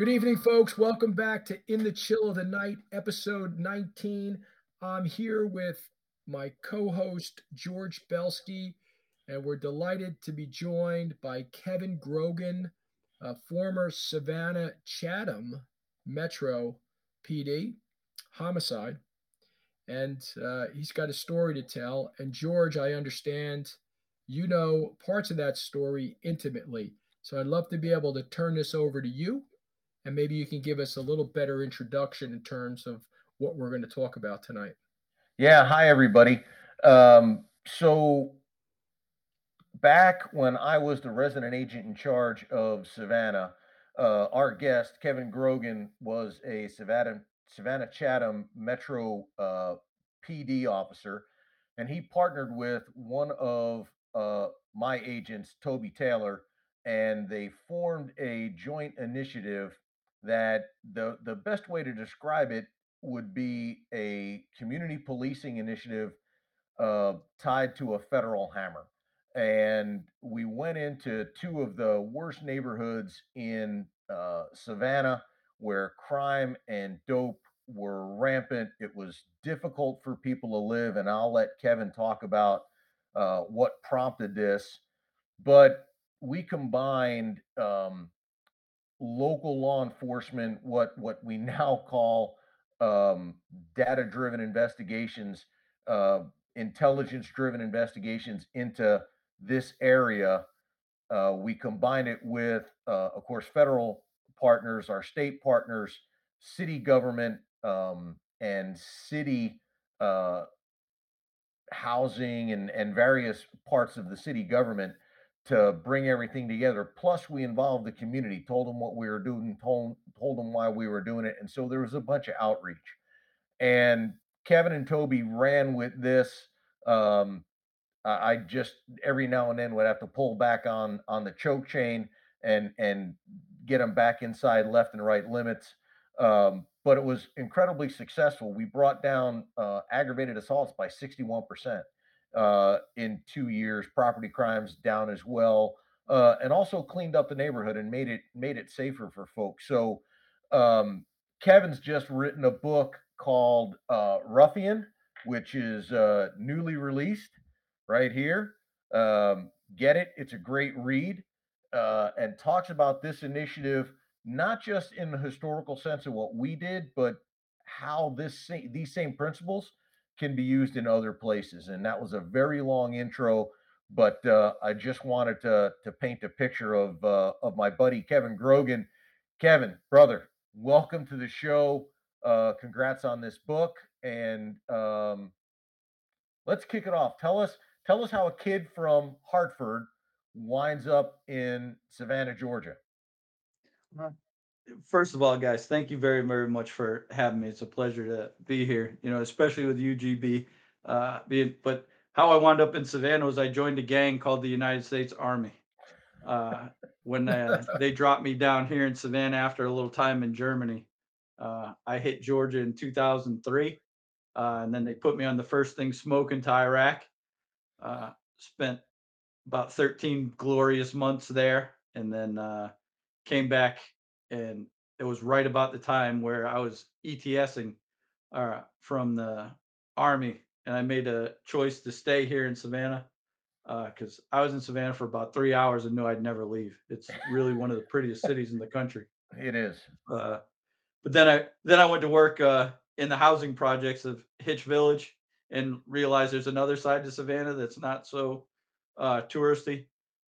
Good evening, folks. Welcome back to In the Chill of the Night, episode 19. I'm here with my co host, George Belsky, and we're delighted to be joined by Kevin Grogan, a former Savannah Chatham Metro PD homicide. And uh, he's got a story to tell. And, George, I understand you know parts of that story intimately. So I'd love to be able to turn this over to you and maybe you can give us a little better introduction in terms of what we're going to talk about tonight. Yeah, hi everybody. Um, so back when I was the resident agent in charge of Savannah, uh, our guest Kevin Grogan was a Savannah Savannah Chatham Metro uh, PD officer, and he partnered with one of uh, my agents, Toby Taylor, and they formed a joint initiative that the the best way to describe it would be a community policing initiative uh, tied to a federal hammer. And we went into two of the worst neighborhoods in uh, Savannah where crime and dope were rampant. It was difficult for people to live. And I'll let Kevin talk about uh, what prompted this. But we combined um, local law enforcement, what what we now call um, data-driven investigations, uh, intelligence-driven investigations into this area. Uh, we combine it with, uh, of course, federal partners, our state partners, city government, um, and city uh, housing and, and various parts of the city government to bring everything together. Plus, we involved the community, told them what we were doing, told told them why we were doing it, and so there was a bunch of outreach. And Kevin and Toby ran with this. Um, I just every now and then would have to pull back on on the choke chain and and get them back inside left and right limits. Um, but it was incredibly successful. We brought down uh, aggravated assaults by 61 percent uh, in two years. Property crimes down as well, uh, and also cleaned up the neighborhood and made it made it safer for folks. So um, Kevin's just written a book called uh, Ruffian, which is uh, newly released right here. Um, get it? It's a great read uh, and talks about this initiative not just in the historical sense of what we did, but how this these same principles can be used in other places. And that was a very long intro, but uh, I just wanted to to paint a picture of uh, of my buddy Kevin Grogan. Kevin, brother, welcome to the show. Uh, congrats on this book, and um, let's kick it off. Tell us tell us how a kid from Hartford winds up in Savannah, Georgia. First of all, guys, thank you very, very much for having me. It's a pleasure to be here, you know, especially with UGB. Uh, being, but how I wound up in Savannah was I joined a gang called the United States Army. Uh, when uh, they dropped me down here in Savannah after a little time in Germany, uh, I hit Georgia in 2003. Uh, and then they put me on the first thing smoking to Iraq. Uh, spent about 13 glorious months there and then came back and it was right about the time where I was ETSing uh, from the army, and I made a choice to stay here in Savannah because uh, I was in Savannah for about three hours and knew I'd never leave. It's really one of the prettiest cities in the country. It is. Uh, but then I then I went to work uh, in the housing projects of Hitch Village and realized there's another side to Savannah that's not so uh, touristy.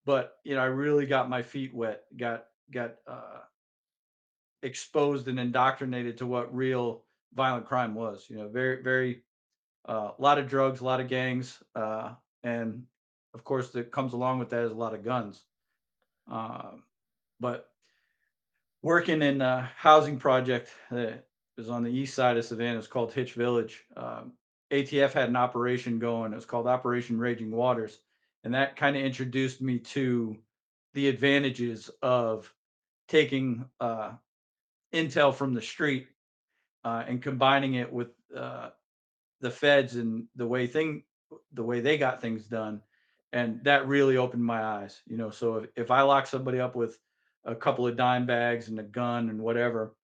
But you know, I really got my feet wet. Got got uh, exposed and indoctrinated to what real violent crime was. You know, very, very, a uh, lot of drugs, a lot of gangs, uh, and of course, that comes along with that is a lot of guns. Uh, but working in a housing project that is on the east side of Savannah, it's called Hitch Village. Um, ATF had an operation going. It was called Operation Raging Waters, and that kind of introduced me to the advantages of taking uh, intel from the street uh, and combining it with uh, the feds and the way thing the way they got things done and that really opened my eyes you know so if, if i lock somebody up with a couple of dime bags and a gun and whatever,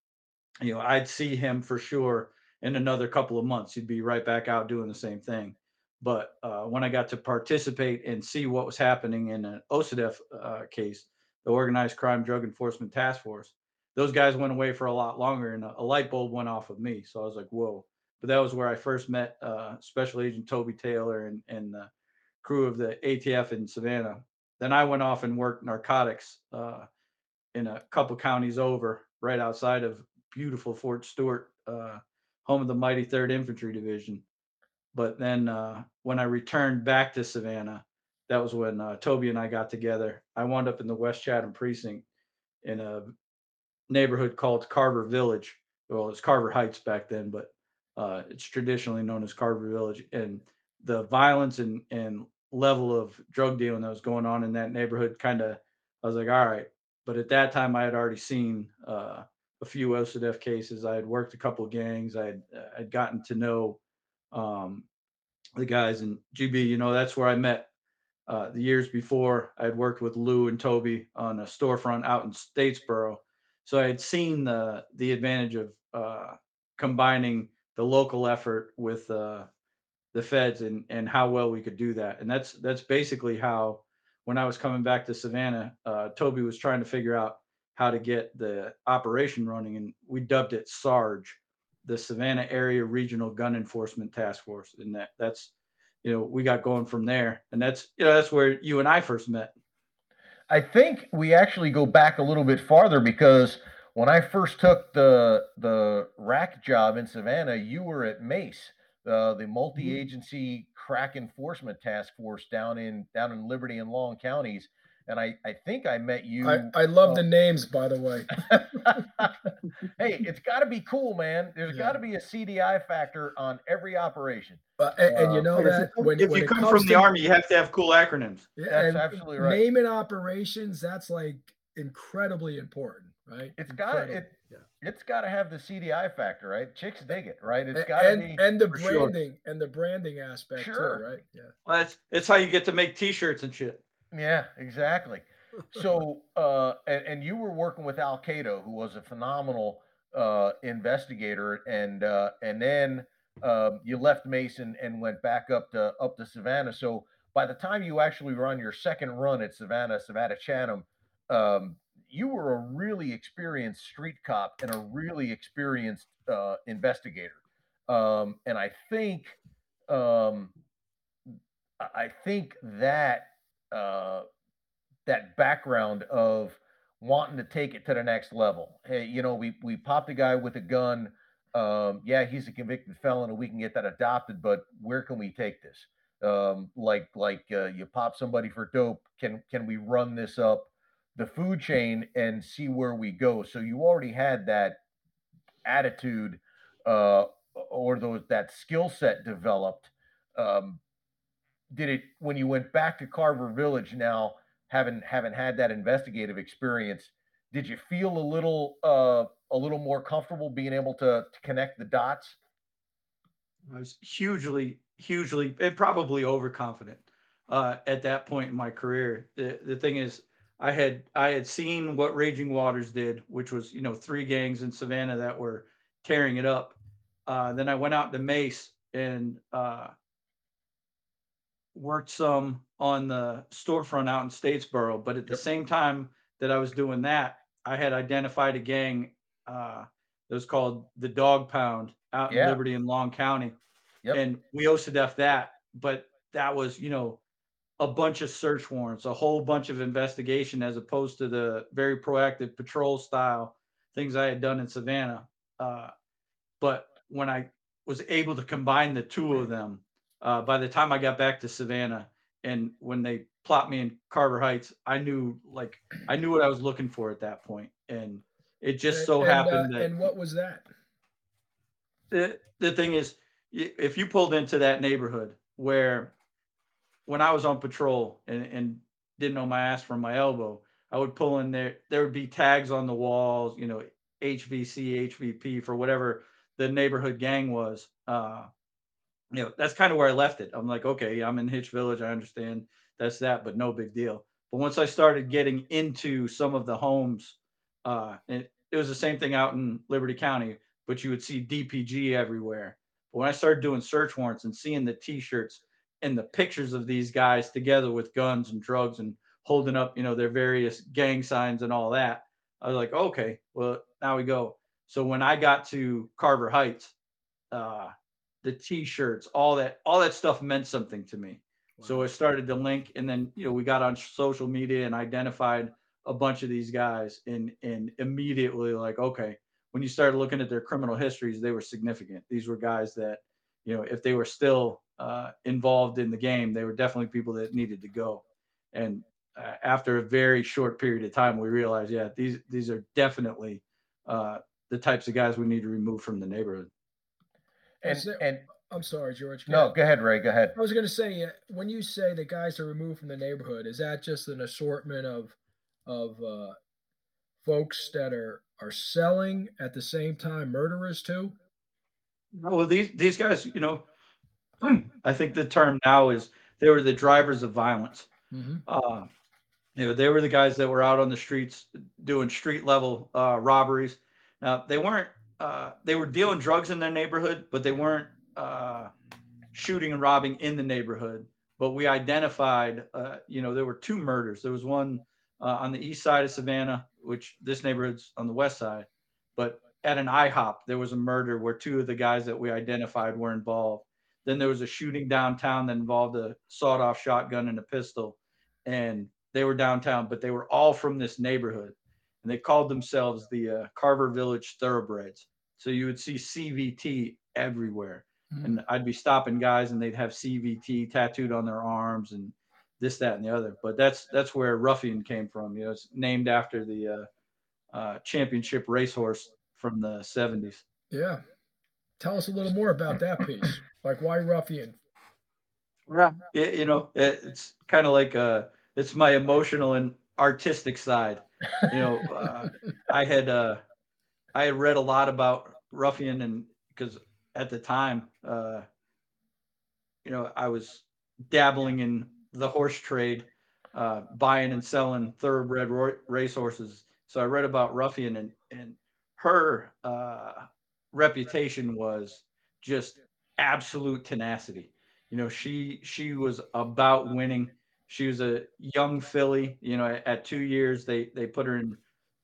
you know, I'd see him for sure in another couple of months. He'd be right back out doing the same thing. But uh, when I got to participate and see what was happening in an OCDETF uh, case, the Organized Crime Drug Enforcement Task Force, those guys went away for a lot longer and a, light bulb went off of me. So I was like, whoa. But that was where I first met uh, Special Agent Toby Taylor and, and the crew of the ATF in Savannah. Then I went off and worked narcotics uh, in a couple counties over, right outside of beautiful Fort Stewart, uh, home of the mighty Third Infantry Division. But then uh, when I returned back to Savannah, that was when uh, Toby and I got together. I wound up in the West Chatham precinct in a neighborhood called Carver Village. Well, it's Carver Heights back then, but uh, it's traditionally known as Carver Village. And the violence and, and level of drug dealing that was going on in that neighborhood kind of, I was like, all right. But at that time, I had already seen uh, a few OCDETF cases. I had worked a couple of gangs. I had, uh, I'd gotten to know um, the guys in GB. You know, that's where I met uh, the years before. I had worked with Lou and Toby on a storefront out in Statesboro. So I had seen the the advantage of uh, combining the local effort with uh, the feds and and how well we could do that. And that's that's basically how when I was coming back to Savannah, uh, Toby was trying to figure out how to get the operation running, and we dubbed it SARGE, the Savannah Area Regional Gun Enforcement Task Force. And that that's you know we got going from there, and that's you know that's where you and I first met. I think we actually go back a little bit farther because when I first took the the RAC job in Savannah, you were at Mace, uh, the multi-agency crack enforcement task force down in down in Liberty and Long counties. And I, I think I met you. I, I love uh, the names, by the way. hey, it's got to be cool, man. There's yeah. got to be a CDI factor on every operation. Uh, and, and, you know that when, if when you come from the to, army, you have to have cool acronyms. Yeah, that's absolutely right. Naming operations, that's like incredibly important, right? It's got it. Yeah. It's got to have the CDI factor, right? Chicks dig it, right? It's got to be and the branding sure. and the branding aspect sure. too, right? Yeah. Well, that's it's how you get to make T-shirts and shit. Yeah, exactly. So, uh, and, and you were working with Al Qaeda, who was a phenomenal uh, investigator, and uh, and then um, you left Mason and went back up to up to Savannah. So by the time you actually were on your second run at Savannah, Savannah Chatham, um, you were a really experienced street cop and a really experienced uh, investigator. Um, and I think, um, I think that uh, that background of wanting to take it to the next level. Hey, you know, we we popped a guy with a gun. Um, yeah, he's a convicted felon, and we can get that adopted. But where can we take this? Um, like like uh, you pop somebody for dope. Can can we run this up the food chain and see where we go? So you already had that attitude uh, or those that skill set developed. Um, did it when you went back to Carver Village now? Having having had that investigative experience, did you feel a little uh, a little more comfortable being able to, to connect the dots? I was hugely, hugely, and probably overconfident uh, at that point in my career. The the thing is, I had I had seen what Raging Waters did, which was you know three gangs in Savannah that were tearing it up. Uh, then I went out to Mace and uh, worked some on the storefront out in Statesboro, but at the same time that I was doing that, I had identified a gang uh, that was called the Dog Pound out yeah. in Liberty and Long County, yep. and we OCDETF that. But that was, you know, a bunch of search warrants, a whole bunch of investigation, as opposed to the very proactive patrol style things I had done in Savannah. Uh, but when I was able to combine the two of them, uh, by the time I got back to Savannah and when they plopped me in Carver Heights, I knew like I knew what I was looking for at that point, and it just so and, happened uh, that. And what was that? The the thing is, if you pulled into that neighborhood where, when I was on patrol and and didn't know my ass from my elbow, I would pull in there. There would be tags on the walls, you know, HVC, HVP for whatever the neighborhood gang was. Uh, you know, that's kind of where I left it. I'm like, okay, I'm in Hitch Village. I understand that's that, but no big deal. But once I started getting into some of the homes, uh, it, it was the same thing out in Liberty County, but you would see DPG everywhere. But when I started doing search warrants and seeing the T-shirts and the pictures of these guys together with guns and drugs and holding up, you know, their various gang signs and all that, I was like, okay, well, now we go. So when I got to Carver Heights, uh, the T-shirts, all that, all that stuff meant something to me. So I started to link, and then you know we got on social media and identified a bunch of these guys, and and immediately like, okay, when you started looking at their criminal histories, they were significant. These were guys that, you know, if they were still uh, involved in the game, they were definitely people that needed to go. And uh, after a very short period of time, we realized, yeah, these these are definitely uh, the types of guys we need to remove from the neighborhood. And and I'm sorry, George. Go no, ahead. go ahead, Ray. Go ahead. I was going to say, uh, when you say the guys are removed from the neighborhood, is that just an assortment of of uh, folks that are are selling at the same time murderers too? Well, these these guys, you know, I think the term now is they were the drivers of violence. Mm-hmm. Uh, you know, they were the guys that were out on the streets doing street level uh, robberies. Now they weren't. Uh, they were dealing drugs in their neighborhood, but they weren't uh, shooting and robbing in the neighborhood. But we identified, uh, you know, there were two murders. There was one uh, on the east side of Savannah, which this neighborhood's on the west side. But at an IHOP, there was a murder where two of the guys that we identified were involved. Then there was a shooting downtown that involved a sawed off shotgun and a pistol. And they were downtown, but they were all from this neighborhood. And they called themselves the uh, Carver Village Thoroughbreds. So you would see CVT everywhere. Mm-hmm. And I'd be stopping guys and they'd have CVT tattooed on their arms and this, that, and the other. But that's that's where Ruffian came from. You know, it's named after the uh, uh, championship racehorse from the 70s. Yeah. Tell us a little more about that piece. like why Ruffian? Yeah, it, you know, it, it's kind of like uh it's my emotional and artistic side. You know, uh, I had uh I had read a lot about Ruffian and because at the time, uh, you know, I was dabbling in the horse trade, uh, buying and selling thoroughbred ro- racehorses. So I read about Ruffian, and and her uh, reputation was just absolute tenacity. You know, she she was about winning. She was a young filly. You know, at, at two years, they they put her in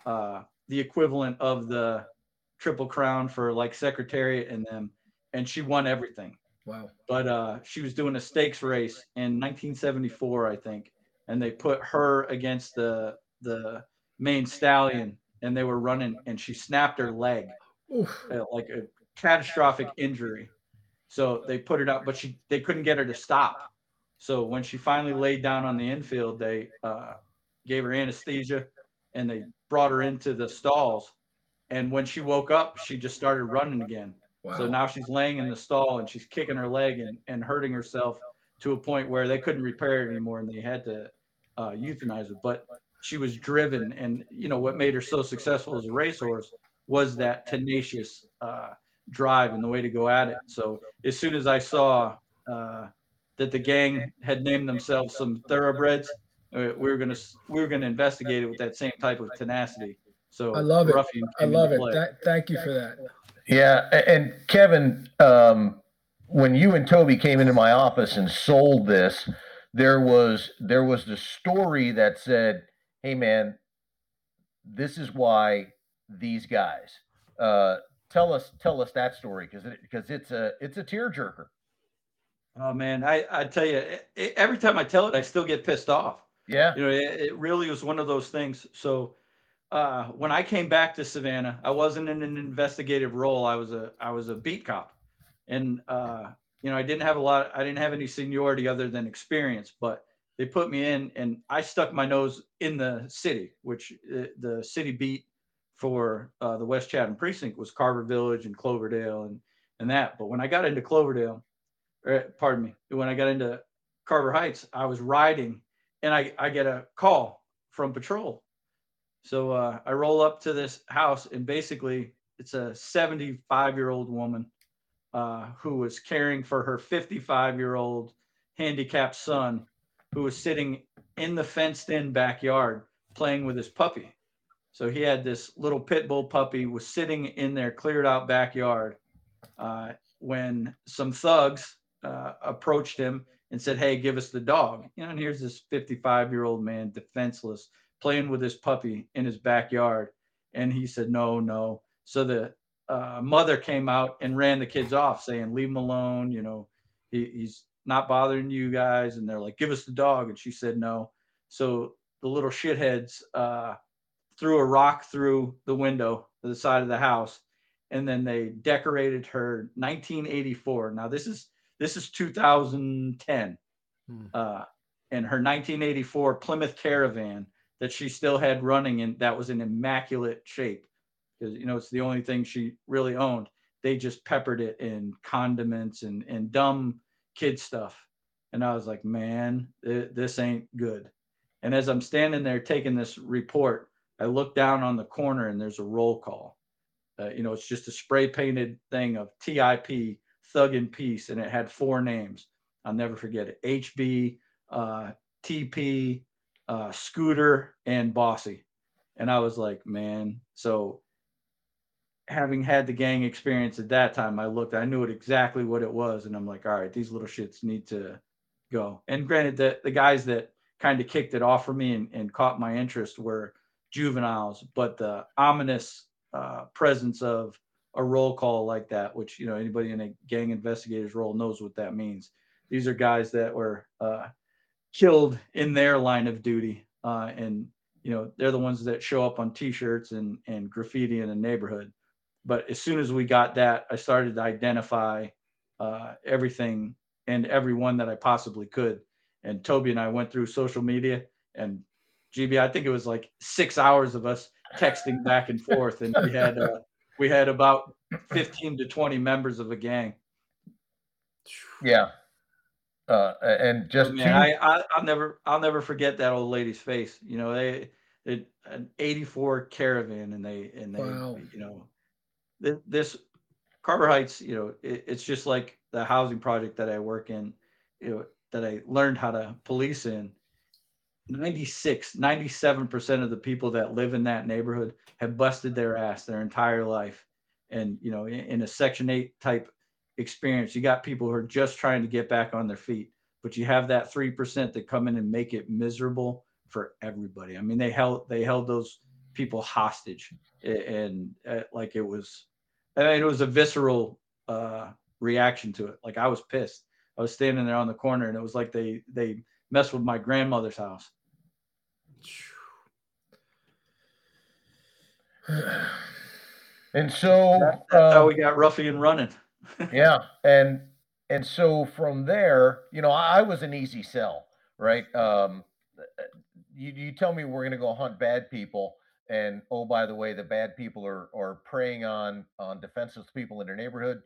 uh, the equivalent of the triple crown for like secretariat and them and she won everything. Wow. But uh, she was doing a stakes race in 1974, I think, and they put her against the the main stallion, and they were running, and she snapped her leg, uh, like a catastrophic injury. So they put it out, but she they couldn't get her to stop. So when she finally laid down on the infield, they uh, gave her anesthesia, and they brought her into the stalls. And when she woke up, she just started running again Wow. So now she's laying in the stall and she's kicking her leg and, and hurting herself to a point where they couldn't repair it anymore and they had to uh, euthanize her. But she was driven, and you know what made her so successful as a racehorse was that tenacious uh, drive and the way to go at it. So as soon as I saw uh, that the gang had named themselves some thoroughbreds, uh, we were gonna we were gonna investigate it with that same type of tenacity. So I love it. I love it. That, thank you for that. Yeah, and Kevin, um, when you and Toby came into my office and sold this, there was there was the story that said, "Hey, man, this is why these guys." Uh, tell us tell us that story because it, because it's a it's a tearjerker. Oh man, I I tell you, it, every time I tell it, I still get pissed off. Yeah, you know, it, it really was one of those things. So uh, when I came back to Savannah, I wasn't in an investigative role. I was a I was a beat cop, and uh, you know I didn't have a lot. I didn't have any seniority other than experience, but they put me in, and I stuck my nose in the city, which uh, the city beat for uh, the West Chatham precinct was Carver Village and Cloverdale and and that. But when I got into Cloverdale, er, pardon me, when I got into Carver Heights, I was riding, and I I get a call from patrol so uh, I roll up to this house, and basically, it's a 75 year old woman uh, who was caring for her 55 year old handicapped son, who was sitting in the fenced in backyard playing with his puppy. So he had this little pit bull puppy was sitting in their cleared out backyard uh, when some thugs uh, approached him and said, "Hey, give us the dog." You know, and here's this 55 year old man, defenseless, playing with his puppy in his backyard, and he said, "No, no." So the uh, mother came out and ran the kids off, saying, "Leave him alone." You know, he, he's not bothering you guys. And they're like, "Give us the dog," and she said, "No." So the little shitheads uh, threw a rock through the window to the side of the house, and then they decorated her 1984. Now this is this is 2010, hmm. uh, and her 1984 Plymouth Caravan that she still had running and that was in immaculate shape because you know it's the only thing she really owned. They just peppered it in condiments and and dumb kid stuff, and I was like, man, this ain't good. And as I'm standing there taking this report, I look down on the corner and there's a roll call. Uh, you know, it's just a spray painted thing of TIP, Thug in Peace, and it had four names. I'll never forget it HB, uh, TP, uh, Scooter, and Bossy. And I was like, man, so having had the gang experience at that time, I looked, I knew it exactly what it was. And I'm like, all right, these little shits need to go. And granted, that the guys that kind of kicked it off for me and, and caught my interest were juveniles, but the ominous uh, presence of a roll call like that, which you know anybody in a gang investigator's role knows what that means. These are guys that were uh, killed in their line of duty, uh, and you know they're the ones that show up on T-shirts and and graffiti in a neighborhood. But as soon as we got that, I started to identify uh, everything and everyone that I possibly could and Toby and I went through social media and GB, I think it was like six hours of us texting back and forth, and we had uh, we had about fifteen to twenty members of a gang. Yeah, uh, and just I, I I'll never I'll never forget that old lady's face. You know, they it an '84 Caravan, and they and they wow. you know this, this Carver Heights. You know, it, it's just like the housing project that I work in. You know, that I learned how to police in, 96, 97% of the people that live in that neighborhood have busted their ass their entire life. And, you know, in, in a Section 8 type experience, you got people who are just trying to get back on their feet, but you have that 3% that come in and make it miserable for everybody. I mean, they held, they held those people hostage and, uh, like it was, I mean, it was a visceral uh, reaction to it. Like I was pissed I was standing there on the corner, and it was like they they messed with my grandmother's house. And so that, that's how we got Ruffian running. yeah, and and so from there, you know, I, I was an easy sell, right? Um, you, you tell me we're going to go hunt bad people, and oh by the way, the bad people are are preying on on defenseless people in their neighborhood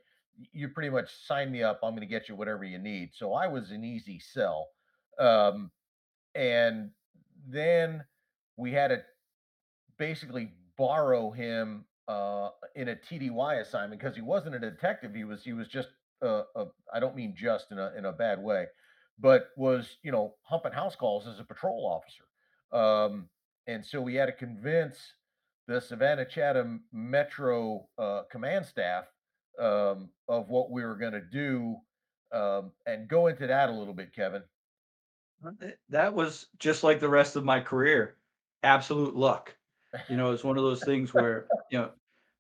you pretty much sign me up. I'm going to get you whatever you need. So I was an easy sell. Um, and then we had to basically borrow him uh, in a TDY assignment because he wasn't a detective. He was he was just uh, a, I don't mean just in a in a bad way, but was you know humping house calls as a patrol officer. Um, and so we had to convince the Savannah Chatham Metro uh, command staff um, of what we were going to do um, and go into that a little bit, Kevin. That was just like the rest of my career, absolute luck. You know, it's one of those things where you know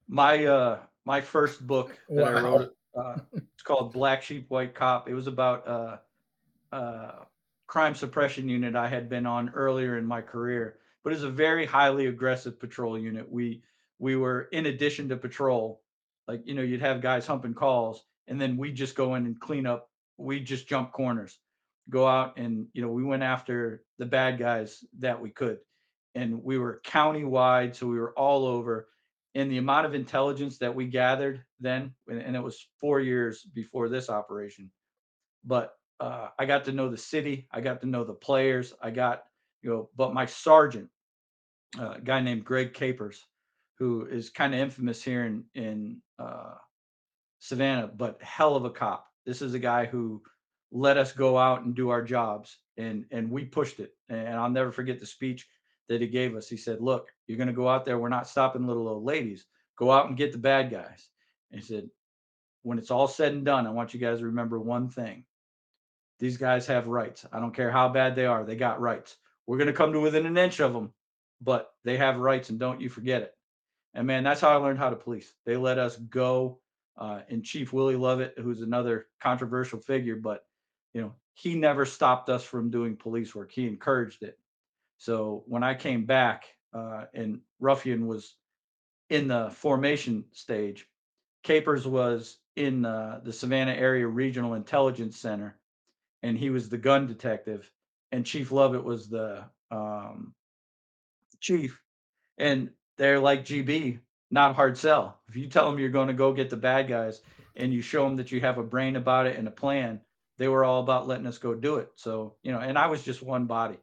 my uh my first book that wow. I wrote uh, it's called Black Sheep White Cop. It was about uh uh crime suppression unit I had been on earlier in my career, but it's a very highly aggressive patrol unit. We we were in addition to patrol, like you know you'd have guys humping calls and then we just go in and clean up we just jump corners go out and you know we went after the bad guys that we could and we were county wide so we were all over and the amount of intelligence that we gathered then and it was four years before this operation but uh, i got to know the city i got to know the players i got you know but my sergeant uh, a guy named greg capers who is kind of infamous here in in uh, Savannah, but hell of a cop. This is a guy who let us go out and do our jobs and and we pushed it and i'll never forget the speech that he gave us. He said look you're going to go out there we're not stopping little old ladies. Go out and get the bad guys. And he said when it's all said and done i want you guys to remember one thing. These guys have rights. I don't care how bad they are they got rights. We're going to come to within an inch of them but they have rights and don't you forget it. And man that's how i learned how to police. They let us go uh, and chief willie lovett who's another controversial figure but you know, he never stopped us from doing police work. He encouraged it. So when I came back uh, and Ruffian was in the formation stage, Capers was in uh, the Savannah Area Regional Intelligence Center, and he was the gun detective, and Chief Lovett was the um, chief. And they're like GB, not hard sell. If you tell them you're going to go get the bad guys, and you show them that you have a brain about it and a plan, they were all about letting us go do it. So, you know, and I was just one body.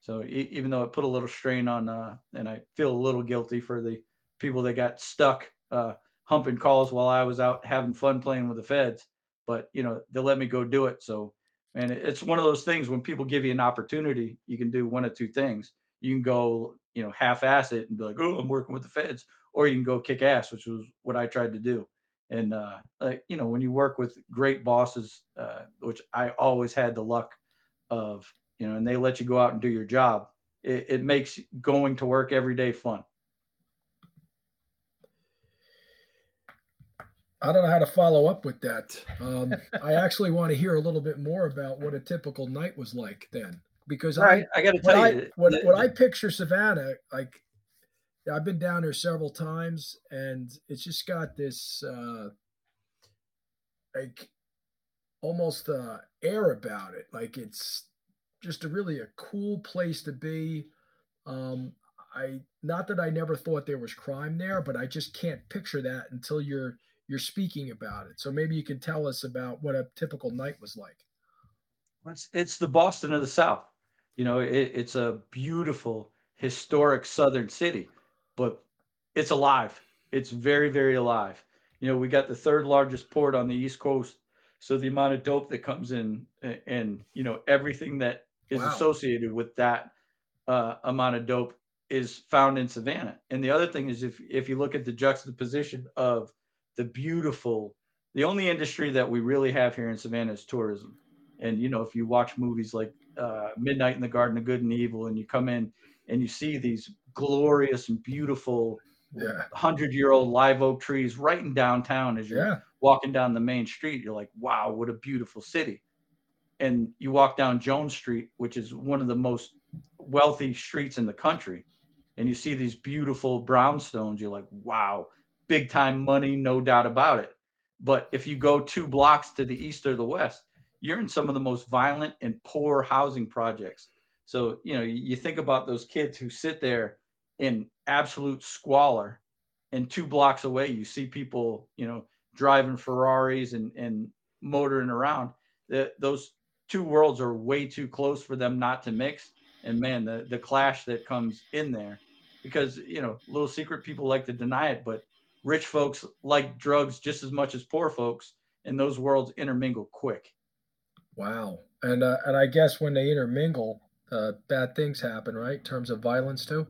So e- even though it put a little strain on, uh, and I feel a little guilty for the people that got stuck uh, humping calls while I was out having fun playing with the feds, but you know, they let me go do it. So, and it's one of those things when people give you an opportunity, you can do one of two things. You can go, you know, half-ass it and be like, "Oh, I'm working with the feds," or you can go kick ass, which was what I tried to do and uh, like you know when you work with great bosses uh, which i always had the luck of you know and they let you go out and do your job it, it makes going to work every day fun I don't know how to follow up with that. Um, I actually want to hear a little bit more about what a typical night was like then, because right. I, I got to tell you, when, when I picture Savannah, like I've been down there several times, and it's just got this uh, like almost uh, air about it. Like it's just a really a cool place to be. Um, I not that I never thought there was crime there, but I just can't picture that until you're you're speaking about it. So maybe you can tell us about what a typical night was like. It's, it's the Boston of the South. You know, it, it's a beautiful, historic Southern city but it's alive. It's very, very alive. You know, we got the third largest port on the East Coast. So the amount of dope that comes in and, and you know, everything that is wow. associated with that uh, amount of dope is found in Savannah. And the other thing is if if you look at the juxtaposition of the beautiful, the only industry that we really have here in Savannah is tourism. And you know, if you watch movies like uh, Midnight in the Garden of Good and Evil, and you come in and you see these glorious and beautiful yeah. hundred year old live oak trees right in downtown as you're yeah. walking down the main street. You're like, wow, what a beautiful city. And you walk down Jones Street, which is one of the most wealthy streets in the country, and you see these beautiful brownstones. You're like, wow, big time money, no doubt about it. But if you go two blocks to the east or the west, you're in some of the most violent and poor housing projects. So, you know, you think about those kids who sit there in absolute squalor and two blocks away you see people you know driving ferraris and and motoring around the, those two worlds are way too close for them not to mix. And man the the clash that comes in there because you know little secret people like to deny it but rich folks like drugs just as much as poor folks and those worlds intermingle quick. Wow. And uh, and i guess when they intermingle uh, bad things happen right? In terms of violence too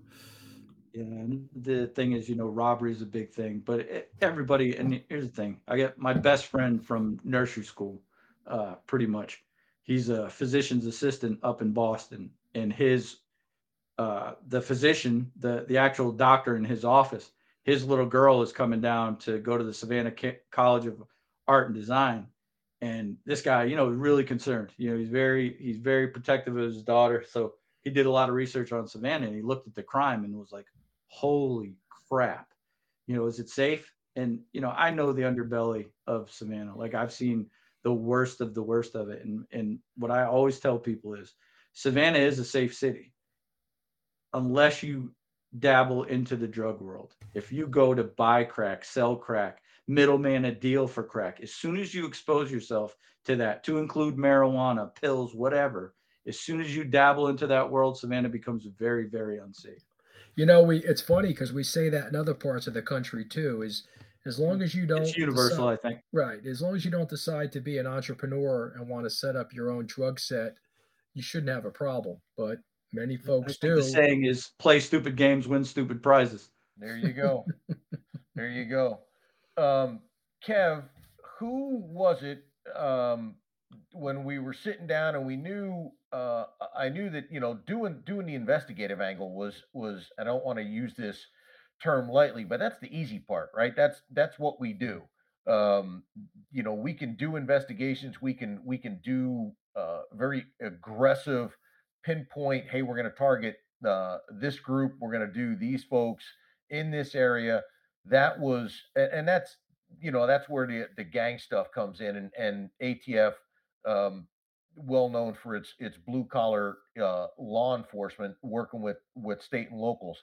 yeah, and the thing is, you know, robbery is a big thing, but everybody, and here's the thing I get my best friend from nursery school, uh, pretty much. He's a physician's assistant up in Boston, and his, uh, the physician, the, the actual doctor in his office, his little girl is coming down to go to the Savannah College of Art and Design. And this guy, you know, is really concerned. You know, he's very, he's very protective of his daughter. So he did a lot of research on Savannah and he looked at the crime and was like, holy crap. You know is it safe? And you know i know the underbelly of savannah. Like i've seen the worst of the worst of it. And and what i always tell people is savannah is a safe city unless you dabble into the drug world. If you go to buy crack sell crack middleman a deal for crack as soon as you expose yourself to that to include marijuana pills whatever as soon as you dabble into that world savannah becomes very very unsafe you know, we it's funny because we say that in other parts of the country too. Is As long as you don't it's universal, decide, I think. right? As long as you don't decide to be an entrepreneur and want to set up your own drug set, you shouldn't have a problem. But many folks do. The saying is play stupid games, win stupid prizes. There you go. there you go. Um, Kev, who was it um, when we were sitting down and we knew uh, I knew that you know doing doing the investigative angle was was I don't want to use this term lightly, but that's the easy part, right? That's that's what we do. Um, you know, we can do investigations. We can we can do uh, very aggressive pinpoint. Hey, we're going to target uh, this group. We're going to do these folks in this area. That was, and, and that's you know that's where the the gang stuff comes in, and and ATF, um, well known for its its blue collar uh, law enforcement working with with state and locals.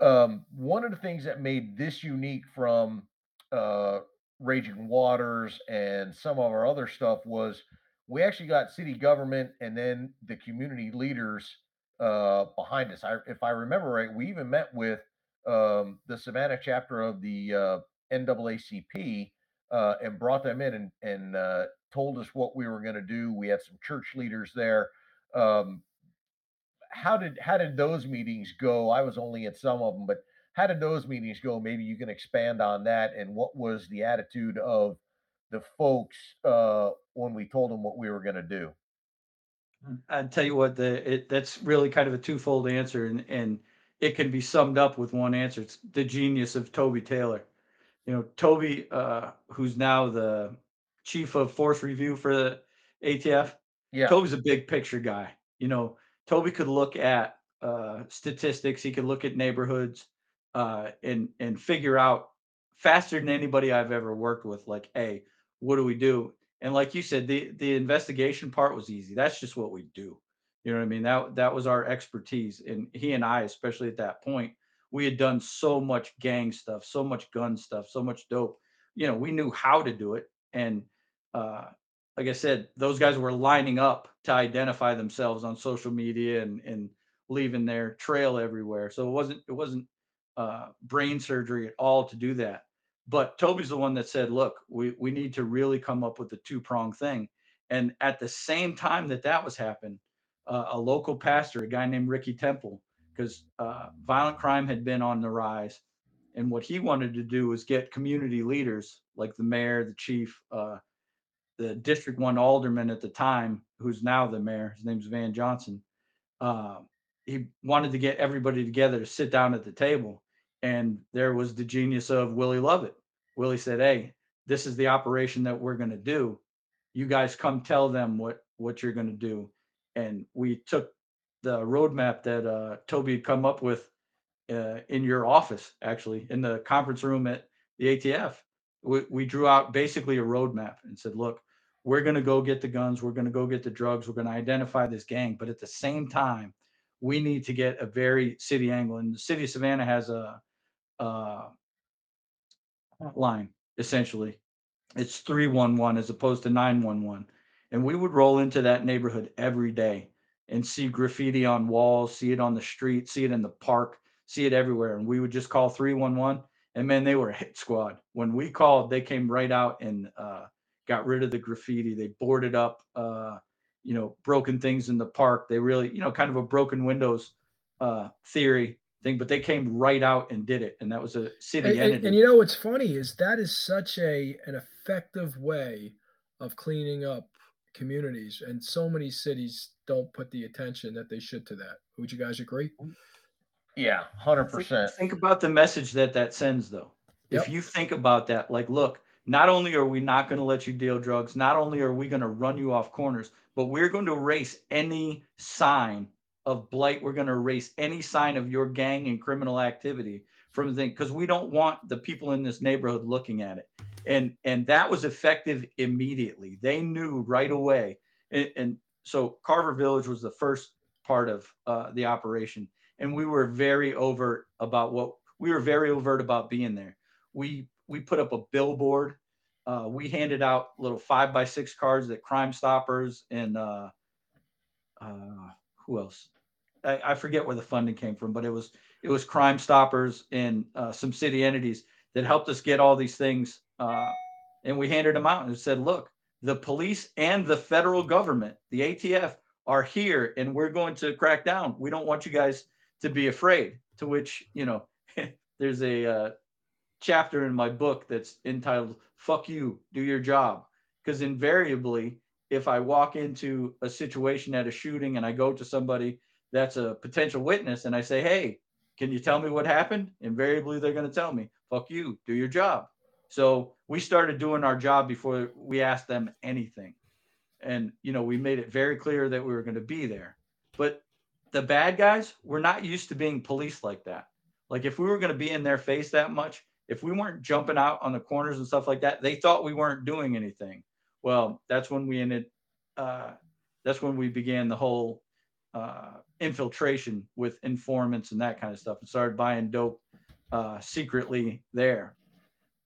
Um, one of the things that made this unique from uh, Raging Waters and some of our other stuff was we actually got city government and then the community leaders uh, behind us. I, if I remember right, we even met with um, the Savannah chapter of the uh, NAACP uh, and brought them in and, and uh, told us what we were going to do. We had some church leaders there. Um, how did how did those meetings go? I was only at some of them, but how did those meetings go? Maybe you can expand on that. And what was the attitude of the folks uh, when we told them what we were going to do? I tell you what, the it, that's really kind of a twofold answer, and and it can be summed up with one answer. It's the genius of Toby Taylor. You know, Toby, uh, who's now the chief of force review for the ATF. Yeah. Toby's a big picture guy. You know, Toby could look at uh, statistics. He could look at neighborhoods uh, and and figure out faster than anybody I've ever worked with. Like, hey, what do we do? And like you said, the the investigation part was easy. That's just what we do. You know what I mean? That that was our expertise. And he and I, especially at that point, we had done so much gang stuff, so much gun stuff, so much dope. You know, we knew how to do it. And uh, like I said, those guys were lining up to identify themselves on social media and and leaving their trail everywhere. So it wasn't it wasn't uh, brain surgery at all to do that. But Toby's the one that said, "Look, we we need to really come up with a two prong thing." And at the same time that that was happening, uh, a local pastor, a guy named Ricky Temple, because uh, violent crime had been on the rise. And what he wanted to do was get community leaders like the mayor, the chief, uh, the District 1 alderman at the time, who's now the mayor, his name's Van Johnson. Uh, he wanted to get everybody together to sit down at the table. And there was the genius of Willie Lovett. Willie said, Hey, this is the operation that we're going to do. You guys come tell them what, what you're going to do and we took the roadmap that uh, Toby had come up with uh, in your office, actually, in the conference room at the ATF. We, we drew out basically a roadmap and said, look, we're going to go get the guns, we're going to go get the drugs, we're going to identify this gang, but at the same time, we need to get a very city angle. And the city of Savannah has a, a line essentially. It's 311 as opposed to 911 and we would roll into that neighborhood every day and see graffiti on walls, see it on the street, see it in the park, see it everywhere. And we would just call 311. And man, they were a hit squad. When we called, they came right out and uh, got rid of the graffiti. They boarded up, uh, you know, broken things in the park. They really, you know, kind of a broken windows uh, theory thing, but they came right out and did it. And that was a city and, entity. And, and you know what's funny is that is such a an effective way of cleaning up communities, and so many cities don't put the attention that they should to that. Would you guys agree? Yeah, hundred percent. Think about the message that that sends, though. Yep. If you think about that, like, look, not only are we not going to let you deal drugs, not only are we going to run you off corners, but we're going to erase any sign of blight. We're going to erase any sign of your gang and criminal activity from the thing because we don't want the people in this neighborhood looking at it and and that was effective immediately. They knew right away, and, and so Carver Village was the first part of uh, the operation, and we were very overt about what we were very overt about being there. We we put up a billboard. Uh, we handed out little five by six cards that Crime Stoppers and uh, uh, who else? I, I, forget where the funding came from, but it was it was Crime Stoppers and uh, some city entities that helped us get all these things. Uh, and we handed them out and said, look, the police and the federal government, the ATF, are here and we're going to crack down. We don't want you guys to be afraid. To which, you know, there's a uh, chapter in my book that's entitled Fuck You, Do Your Job. Because invariably, if I walk into a situation at a shooting and I go to somebody that's a potential witness and I say, Hey, can you tell me what happened? Invariably, they're going to tell me, Fuck you, do your job. So we started doing our job before we asked them anything. And, you know, we made it very clear that we were going to be there. But the bad guys, we're not used to being police like that. Like if we were going to be in their face that much, if we weren't jumping out on the corners and stuff like that, they thought we weren't doing anything. Well, that's when we ended. Uh, that's when we began the whole uh, infiltration with informants and that kind of stuff, and started buying dope uh, secretly there.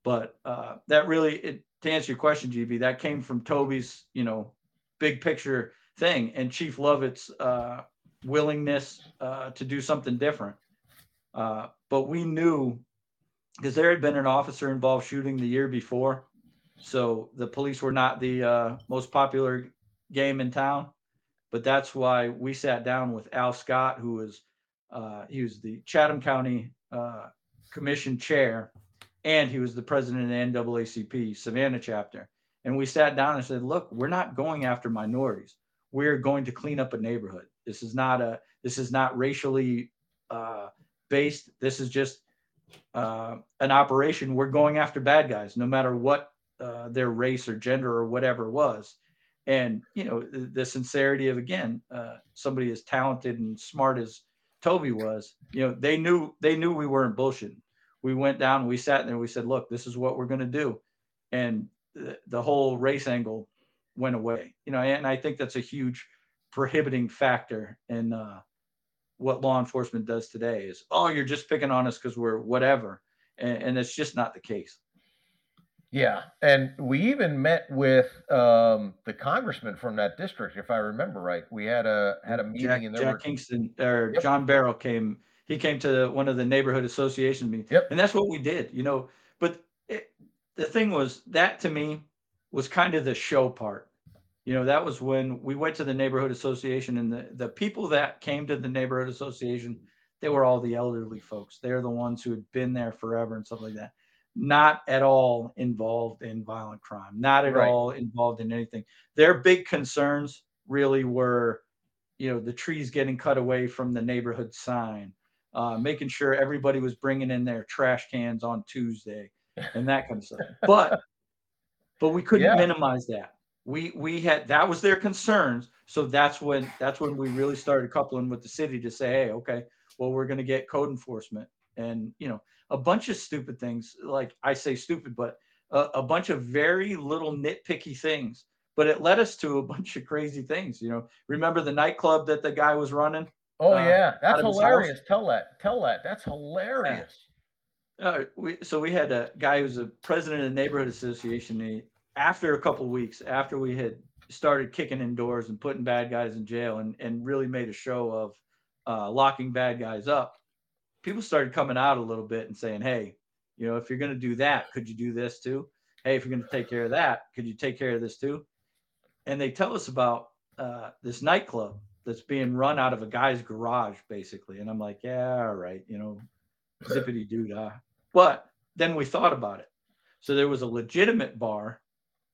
But uh, that really, it, to answer your question, GB, that came from Toby's, you know, big picture thing, and Chief Lovett's uh, willingness uh, to do something different. But we knew because there had been an officer involved shooting the year before, so the police were not the uh, most popular game in town. But that's why we sat down with Al Scott, who was uh, he was the Chatham County uh, Commission chair, and he was the president of the NAACP Savannah chapter. And we sat down and said, "Look, we're not going after minorities. We're going to clean up a neighborhood. This is not a this is not racially uh, based. This is just uh, an operation. We're going after bad guys, no matter what uh, their race or gender or whatever was." And you know the, sincerity of again uh, somebody as talented and smart as Toby was. You know they knew they knew we weren't bullshitting we went down, we sat there, we said, look, this is what we're going to do. And the, the whole race angle went away, you know, and I think that's a huge prohibiting factor in uh, what law enforcement does today is, oh, you're just picking on us because we're whatever. And, and it's just not the case. Yeah, and we even met with um, the congressman from that district, if I remember right. We had a had a meeting Jack, in there. Jack were... Kingston or yep. John Barrow came he came to one of the neighborhood association meetings. Yep. And that's what we did, you know. But it, the thing was that to me was kind of the show part. You know, that was when we went to the neighborhood association and the, the people that came to the neighborhood association, they were all the elderly folks. They're the ones who had been there forever and stuff like that. Not at all involved in violent crime, not at right. all involved in anything. Their big concerns really were, you know, the trees getting cut away from the neighborhood sign, uh, making sure everybody was bringing in their trash cans on Tuesday and that kind of stuff. But but we couldn't yeah. minimize that. We we had that was their concerns. So that's when that's when we really started coupling with the city to say, hey, okay, well, we're going to get code enforcement and you know a bunch of stupid things. Like I say stupid, but a, a bunch of very little nitpicky things. But it led us to a bunch of crazy things. You know, remember the nightclub that the guy was running? Oh uh, yeah, that's hilarious. Tell that. Tell that. That's hilarious. Uh, we, so we had a guy who's a president of the neighborhood association. He, after a couple weeks, after we had started kicking indoors and putting bad guys in jail, and and really made a show of uh, locking bad guys up, people started coming out a little bit and saying, "Hey, you know, if you're going to do that, could you do this too? Hey, if you're going to take care of that, could you take care of this too?" And they tell us about uh, this nightclub that's being run out of a guy's garage, basically. And I'm like, yeah, all right, you know, zippity doo dah. But then we thought about it. So there was a legitimate bar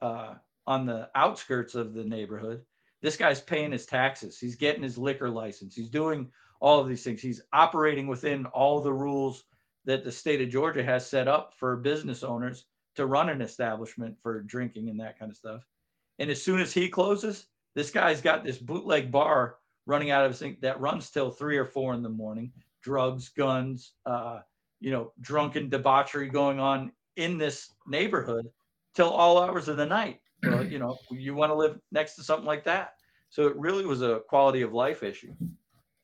uh, on the outskirts of the neighborhood. This guy's paying his taxes. He's getting his liquor license. He's doing all of these things. He's operating within all the rules that the state of Georgia has set up for business owners to run an establishment for drinking and that kind of stuff. And as soon as he closes, this guy's got this bootleg bar running out of his thing that runs till three or four in the morning. Drugs, guns, uh, you know, drunken debauchery going on in this neighborhood till all hours of the night. Well, you know, you want to live next to something like that. So it really was a quality of life issue.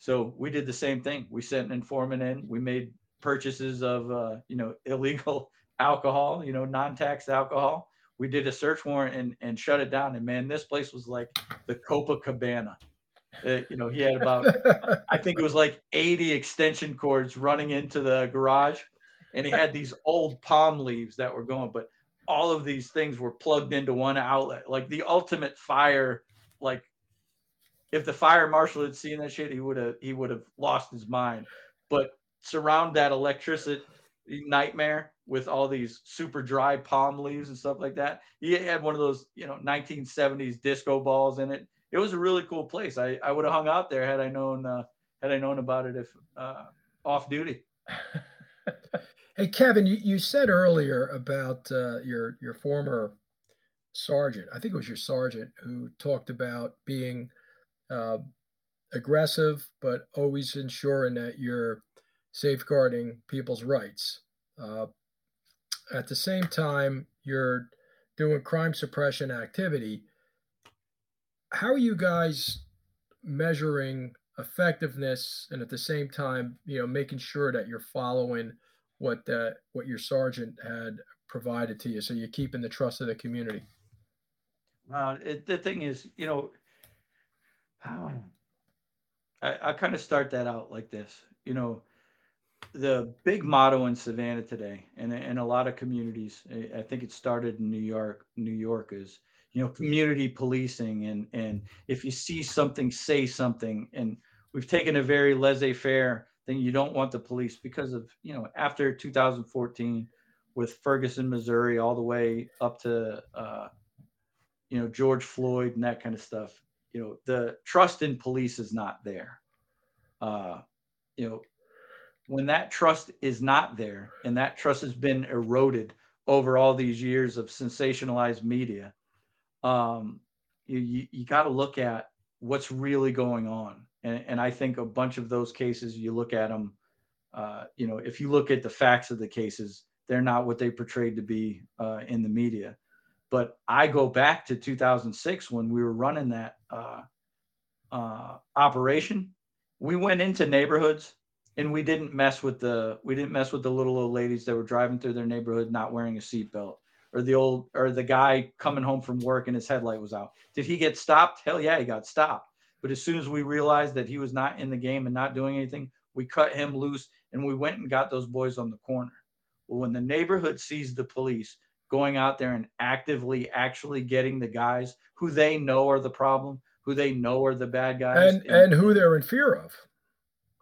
So we did the same thing. We sent an informant in. We made purchases of, uh, you know, illegal alcohol, you know, non-tax alcohol we did a search warrant and, and shut it down. And man, this place was like the Copacabana. Uh, you know, he had about, I think it was like 80 extension cords running into the garage. and he had these old palm leaves that were going, but all of these things were plugged into one outlet, like the ultimate fire. Like if the fire marshal had seen that shit, he would have he would have lost his mind. But surround that electricity nightmare with all these super dry palm leaves and stuff like that. He had one of those, you know, 1970s disco balls in it. It was a really cool place. I, I would have hung out there had I known uh, had I known about it if uh, off duty. hey Kevin, you, you said earlier about uh, your your former sergeant. I think it was your sergeant who talked about being uh, aggressive, but always ensuring that you're safeguarding people's rights. Uh, at the same time, you're doing crime suppression activity. How are you guys measuring effectiveness and at the same time, you know, making sure that you're following what uh, what your sergeant had provided to you, so you're keeping the trust of the community? Uh, it, the thing is, you know, I, I kind of start that out like this. You know, the big motto in Savannah today, and in a lot of communities, I think it started in New York. New York is you know community policing, and and if you see something, say something. And we've taken a very laissez-faire thing. You don't want the police because of you know after 2014 with Ferguson, Missouri, all the way up to uh, you know George Floyd and that kind of stuff. You know the trust in police is not there. Uh, you know when that trust is not there and that trust has been eroded over all these years of sensationalized media, um, you, you, you got to look at what's really going on. And, and I think a bunch of those cases, you look at them, uh, you know, if you look at the facts of the cases, they're not what they portrayed to be uh, in the media. But I go back to 2006 when we were running that uh, uh operation. We went into neighborhoods and we didn't mess with the we didn't mess with the little old ladies that were driving through their neighborhood not wearing a seatbelt or the old or the guy coming home from work and his headlight was out did he get stopped hell yeah he got stopped but as soon as we realized that he was not in the game and not doing anything we cut him loose and we went and got those boys on the corner well when the neighborhood sees the police going out there and actively actually getting the guys who they know are the problem who they know are the bad guys and, and, and who they're in fear of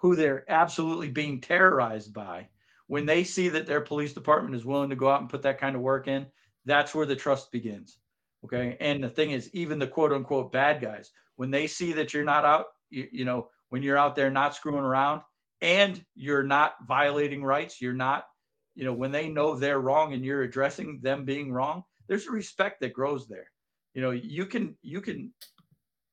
who they're absolutely being terrorized by, when they see that their police department is willing to go out and put that kind of work in, that's where the trust begins. Okay. And the thing is, even the quote unquote bad guys, when they see that you're not out, you, you know, when you're out there not screwing around and you're not violating rights, you're not, you know, when they know they're wrong and you're addressing them being wrong, there's a respect that grows there. You know, you can, you can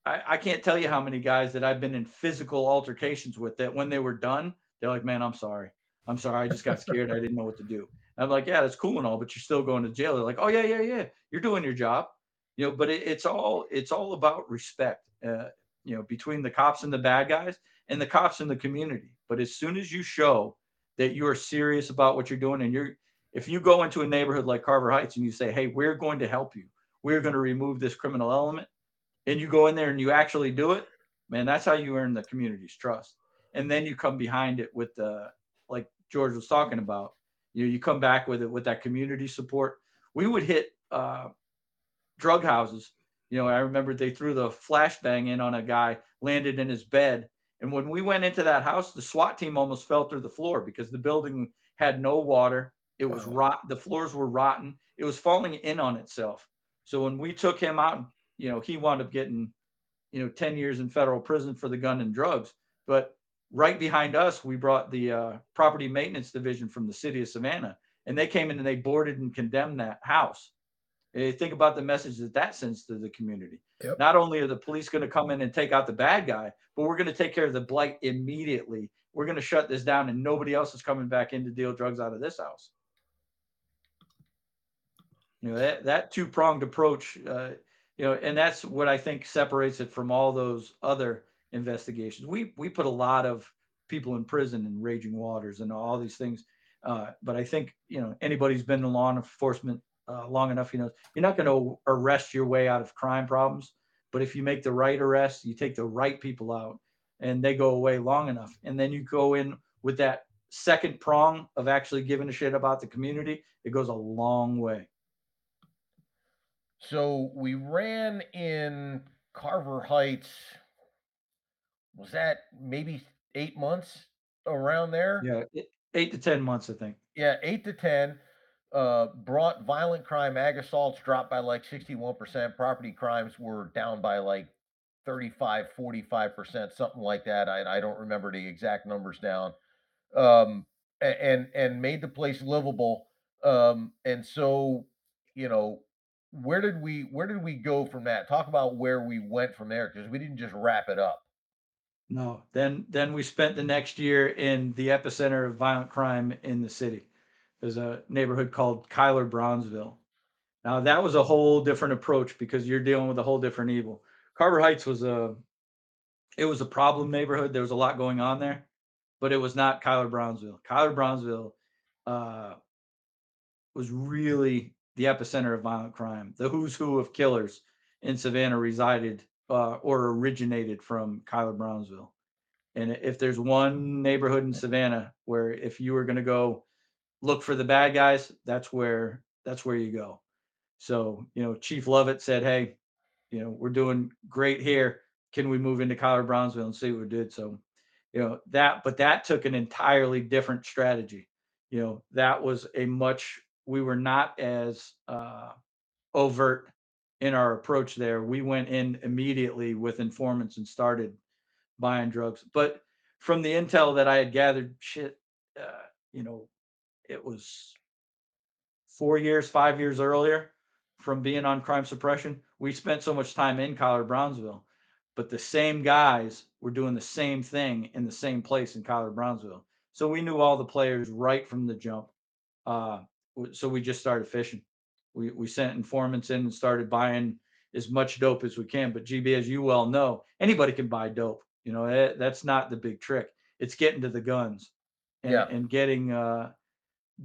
I, I can't tell you how many guys that I've been in physical altercations with that when they were done, they're like, man, I'm sorry. I'm sorry. I just got scared. I didn't know what to do. I'm like, yeah, that's cool and all, but you're still going to jail. They're like, oh yeah, yeah, yeah. You're doing your job. You know, but it, it's all it's all about respect. Uh, you know, between the cops and the bad guys and the cops and the community. But as soon as you show that you are serious about what you're doing and you're if you go into a neighborhood like Carver Heights and you say, hey, we're going to help you. We're going to remove this criminal element and you go in there and you actually do it, man, that's how you earn the community's trust. And then you come behind it with the, like George was talking about, you know, you come back with it with that community support. We would hit uh, drug houses. You know, I remember they threw the flashbang in on a guy, landed in his bed. And when we went into that house, the SWAT team almost fell through the floor because the building had no water. It was rot. The floors were rotten. It was falling in on itself. So when we took him out you know, he wound up getting, you know, 10 years in federal prison for the gun and drugs. But right behind us, we brought the uh, property maintenance division from the city of Savannah, and they came in and they boarded and condemned that house. And think about the message that that sends to the community. Yep. Not only are the police going to come in and take out the bad guy, but we're going to take care of the blight immediately. We're going to shut this down, and nobody else is coming back in to deal drugs out of this house. You know that that two pronged approach uh, you know, and that's what I think separates it from all those other investigations. We we put a lot of people in prison in raging waters and all these things. Uh, but I think you know anybody who's been in law enforcement uh, long enough, you know, you're not going to arrest your way out of crime problems. But if you make the right arrest, you take the right people out, and they go away long enough, and then you go in with that second prong of actually giving a shit about the community, it goes a long way. So we ran in Carver Heights. Was that maybe eight months around there? Yeah, eight to 10 months, I think. Yeah, eight to 10. Uh, brought violent crime, ag assaults dropped by like 61%. Property crimes were down by like 35, 45%, something like that. I, I don't remember the exact numbers down. Um, and, and made the place livable. Um, and so, you know, where did we where did we go from that? Talk about where we went from there because we didn't just wrap it up. No, then then we spent the next year in the epicenter of violent crime in the city. There's a neighborhood called Cuyler Brownsville. Now that was a whole different approach because you're dealing with a whole different evil. Carver Heights was a it was a problem neighborhood. There was a lot going on there, but it was not Cuyler Brownsville. Cuyler Brownsville uh, was really the epicenter of violent crime. The who's who of killers in Savannah resided uh, or originated from Cuyler Brownsville. And if there's one neighborhood in Savannah where if you were going to go look for the bad guys, that's where that's where you go. So, you know, Chief Lovett said, "Hey, you know, we're doing great here. Can we move into Cuyler Brownsville and see what we did?" So, you know, that but that took an entirely different strategy. You know, that was a much we were not as uh, overt in our approach there. We went in immediately with informants and started buying drugs. But from the intel that I had gathered, shit, uh, you know, it was four years, five years earlier from being on crime suppression. We spent so much time in Cuyler Brownsville, but the same guys were doing the same thing in the same place in Cuyler Brownsville. So we knew all the players right from the jump. Uh, so we just started fishing. We we sent informants in and started buying as much dope as we can. But GB, as you well know, anybody can buy dope. You know eh, that's not the big trick. It's getting to the guns, and, yeah. and getting uh,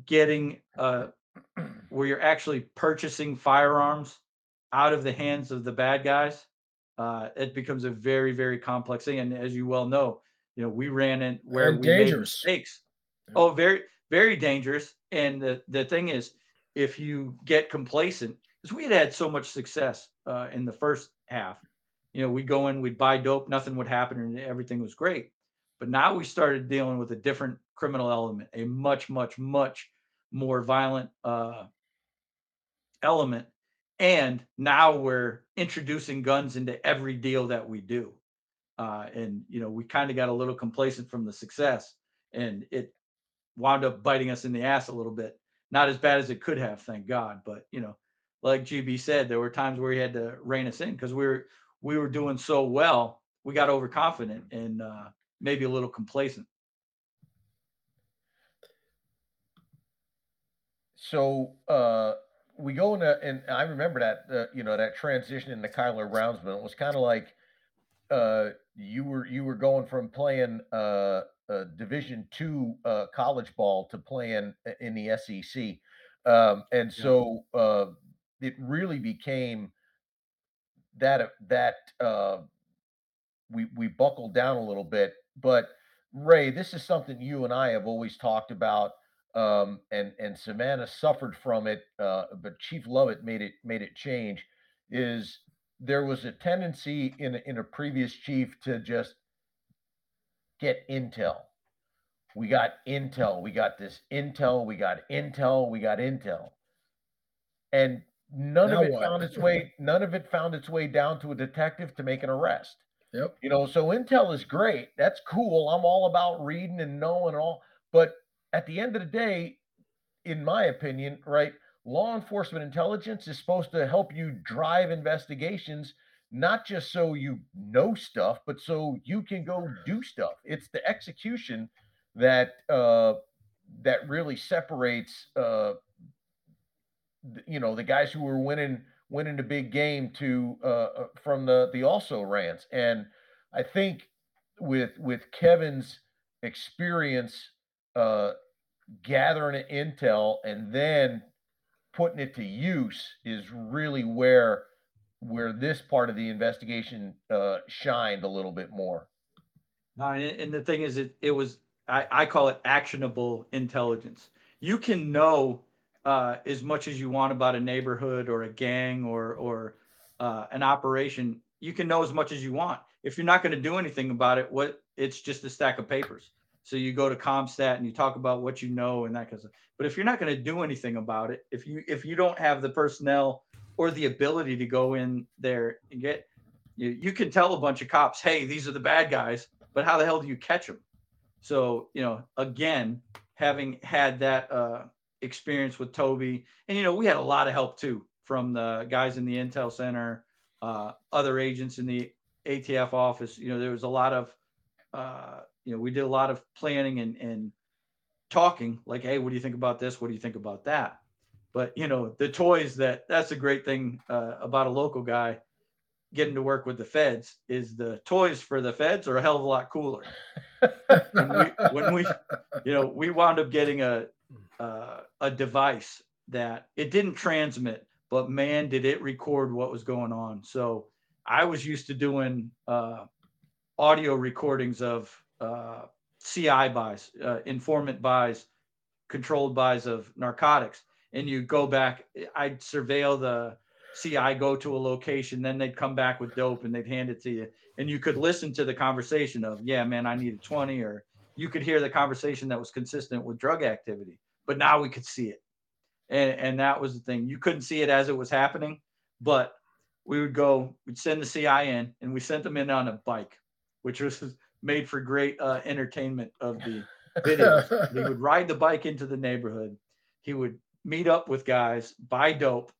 getting uh, where you're actually purchasing firearms out of the hands of the bad guys. Uh, it becomes a very very complex thing. And as you well know, you know we ran in where and we dangerous. made mistakes. Yeah. Oh, very very dangerous. And the, the thing is, if you get complacent, because we had had so much success uh, in the first half, you know, we'd go in, we'd buy dope, nothing would happen, and everything was great. But now we started dealing with a different criminal element, a much, much, much more violent uh, element. And now we're introducing guns into every deal that we do. Uh, and, you know, we kind of got a little complacent from the success. And it wound up biting us in the ass a little bit. Not as bad as it could have, thank God. But you know, like GB said, there were times where he had to rein us in because we were we were doing so well, we got overconfident and uh, maybe a little complacent. So uh, we go into, and I remember that uh, you know that transition into Cuyler Brownsville. It was kind of like uh, you were you were going from playing uh, uh, Division two uh, college ball to playing in the SEC, um, and so uh, it really became that uh, that uh, we we buckled down a little bit. But Ray, this is something you and I have always talked about, um, and and Savannah suffered from it, uh, but Chief Lovett made it made it change. Is there was a tendency in in a previous chief to just get intel. We got intel. We got this intel. We got intel. We got intel. And none now of it what? found its way, none of it found its way down to a detective to make an arrest. Yep. You know, so intel is great. That's cool. I'm all about reading and knowing all. But at the end of the day, in my opinion, right, law enforcement intelligence is supposed to help you drive investigations not just so you know stuff, but so you can go do stuff. It's the execution that uh, that really separates uh, you know the guys who are winning winning the big game to uh, uh, from the the also rans. And I think with with Kevin's experience uh, gathering intel and then putting it to use is really where where this part of the investigation uh, shined a little bit more. And the thing is, it, it was I, I call it actionable intelligence. You can know uh, as much as you want about a neighborhood or a gang or or uh, an operation. You can know as much as you want. If you're not going to do anything about it, what it's just a stack of papers. So you go to CompStat and you talk about what you know and that kind of stuff. But if you're not going to do anything about it, if you if you don't have the personnel or the ability to go in there and get you, you can tell a bunch of cops, hey, these are the bad guys, but how the hell do you catch them? So, you know, again, having had that uh, experience with Toby, and, you know, we had a lot of help too from the guys in the Intel Center, uh, other agents in the ATF office. You know, there was a lot of, uh, you know, we did a lot of planning and, and talking like, hey, what do you think about this? What do you think about that? But, you know, the toys that that's a great thing uh, about a local guy getting to work with the feds is the toys for the feds are a hell of a lot cooler. when, we, when we, you know, we wound up getting a uh, a device that it didn't transmit, but man, did it record what was going on. So I was used to doing uh, audio recordings of uh, CI buys, uh, informant buys, controlled buys of narcotics, and you go back. I'd surveil the CI go to a location, then they'd come back with dope and they'd hand it to you. And you could listen to the conversation of, yeah, man, I need a 20, or you could hear the conversation that was consistent with drug activity. But now we could see it. And, and that was the thing. You couldn't see it as it was happening, but we would go, we'd send the CI in and we sent them in on a bike, which was made for great uh, entertainment of the videos. he would ride the bike into the neighborhood. He would meet up with guys, buy dope,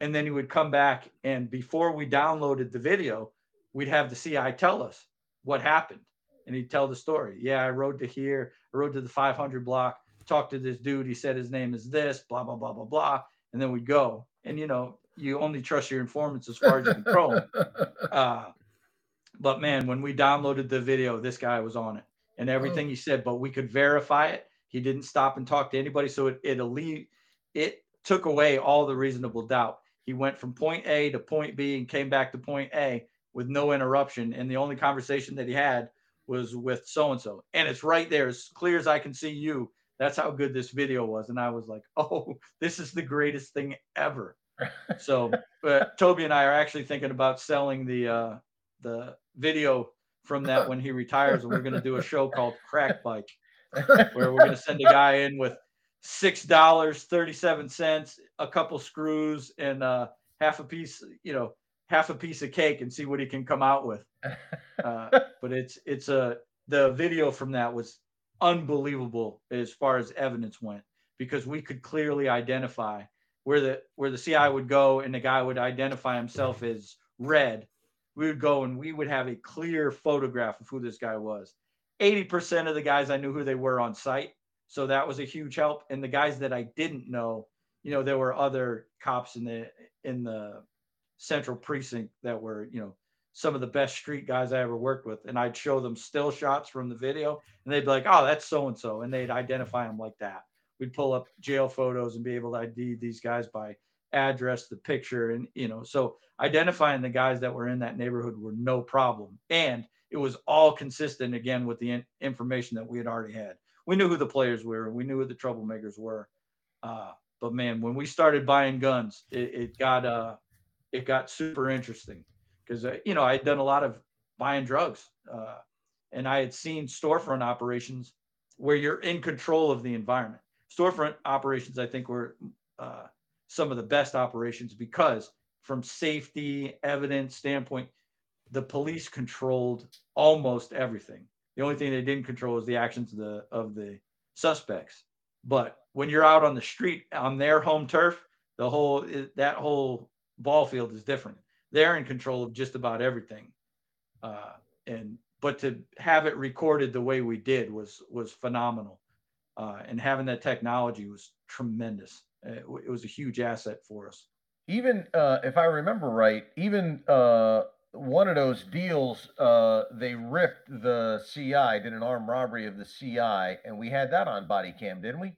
and then he would come back and before we downloaded the video we'd have the ci tell us what happened. And he'd tell the story. Yeah i rode to here i rode to the 500 block talked to this dude. He said his name is this blah blah blah blah blah. And then we'd go. And you know you only trust your informants as far as you can throw them uh, but man when we downloaded the video this guy was on it and everything oh. he said but we could verify it he didn't stop and talk to anybody so it it, it took away all the reasonable doubt he went from point A to point B and came back to point A with no interruption. And the only conversation that he had was with so and so. And it's right there, as clear as I can see you. That's how good this video was. And I was like, oh, this is the greatest thing ever. so, but Toby and I are actually thinking about selling the uh, the video from that when he retires, and we're going to do a show called Crack Bike, where we're going to send a guy in with six dollars thirty seven cents, a couple screws, and uh, half a piece, you know, half a piece of cake, and see what he can come out with. Uh, but it's it's a the video from that was unbelievable as far as evidence went because we could clearly identify where the where the CI would go and the guy would identify himself as red. We would go and we would have a clear photograph of who this guy was. 80% of the guys I knew who they were on site. So that was a huge help. And the guys that I didn't know, you know, there were other cops in the in the central precinct that were, you know, some of the best street guys I ever worked with. And I'd show them still shots from the video and they'd be like, oh, that's so and so. And they'd identify them like that. We'd pull up jail photos and be able to ID these guys by address, the picture. And, you know, so identifying the guys that were in that neighborhood were no problem. And it was all consistent again with the in- information that we had already had we knew who the players were. We knew who the troublemakers were. Uh, but man, when we started buying guns, it, it got uh, it got super interesting because uh, you know I had done a lot of buying drugs, uh, and I had seen storefront operations where you're in control of the environment. Storefront operations, I think, were uh, some of the best operations because from safety evidence standpoint, the police controlled almost everything. The only thing they didn't control is the actions of the of the suspects. But when you're out on the street on their home turf, the whole that whole ball field is different. They're in control of just about everything. Uh, and but to have it recorded the way we did was was phenomenal. Uh, and having that technology was tremendous. It, it was a huge asset for us. Even uh, if I remember right, even uh, one of those deals, uh, they ripped the CI, did an armed robbery of the CI, and we had that on body cam, didn't we?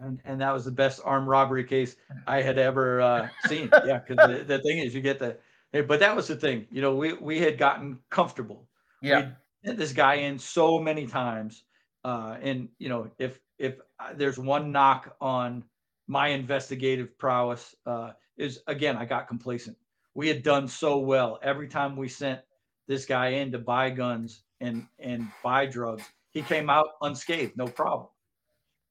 And, and that was the best armed robbery case I had ever uh, seen. yeah, because the, the thing is, you get the, but that was the thing. You know, we we had gotten comfortable. Yeah. we this guy in so many times, Uh, and you know, if if there's one knock on my investigative prowess, uh, is again, I got complacent. We had done so well every time we sent this guy in to buy guns and and buy drugs. He came out unscathed, no problem.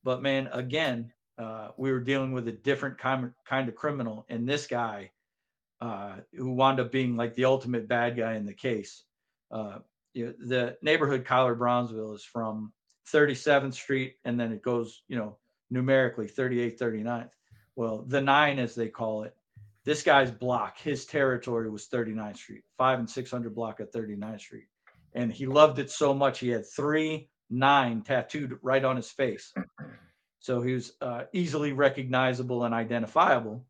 But man, again, uh, we were dealing with a different kind of, kind of criminal, and this guy, uh, who wound up being like the ultimate bad guy in the case. Uh, you know, the neighborhood Cuyler Brownsville is from 37th Street, and then it goes, you know, numerically 38th, 39th. Well, the nine, as they call it, this guy's block, his territory was 39th Street, five and 600 block of 39th Street. And he loved it so much, he had three nine tattooed right on his face. So he was uh, easily recognizable and identifiable.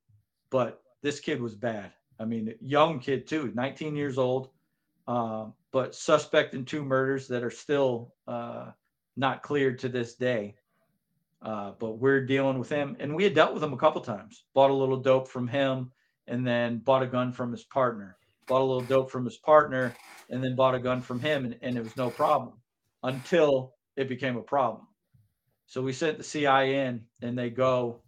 But this kid was bad. I mean, young kid too, 19 years old, uh, but suspect in two murders that are still uh, not cleared to this day. Uh, but we're dealing with him, and we had dealt with him a couple times. Bought a little dope from him, and then bought a gun from his partner. Bought a little dope from his partner, and then bought a gun from him, and, and it was no problem until it became a problem. So we sent the CI in, and they go,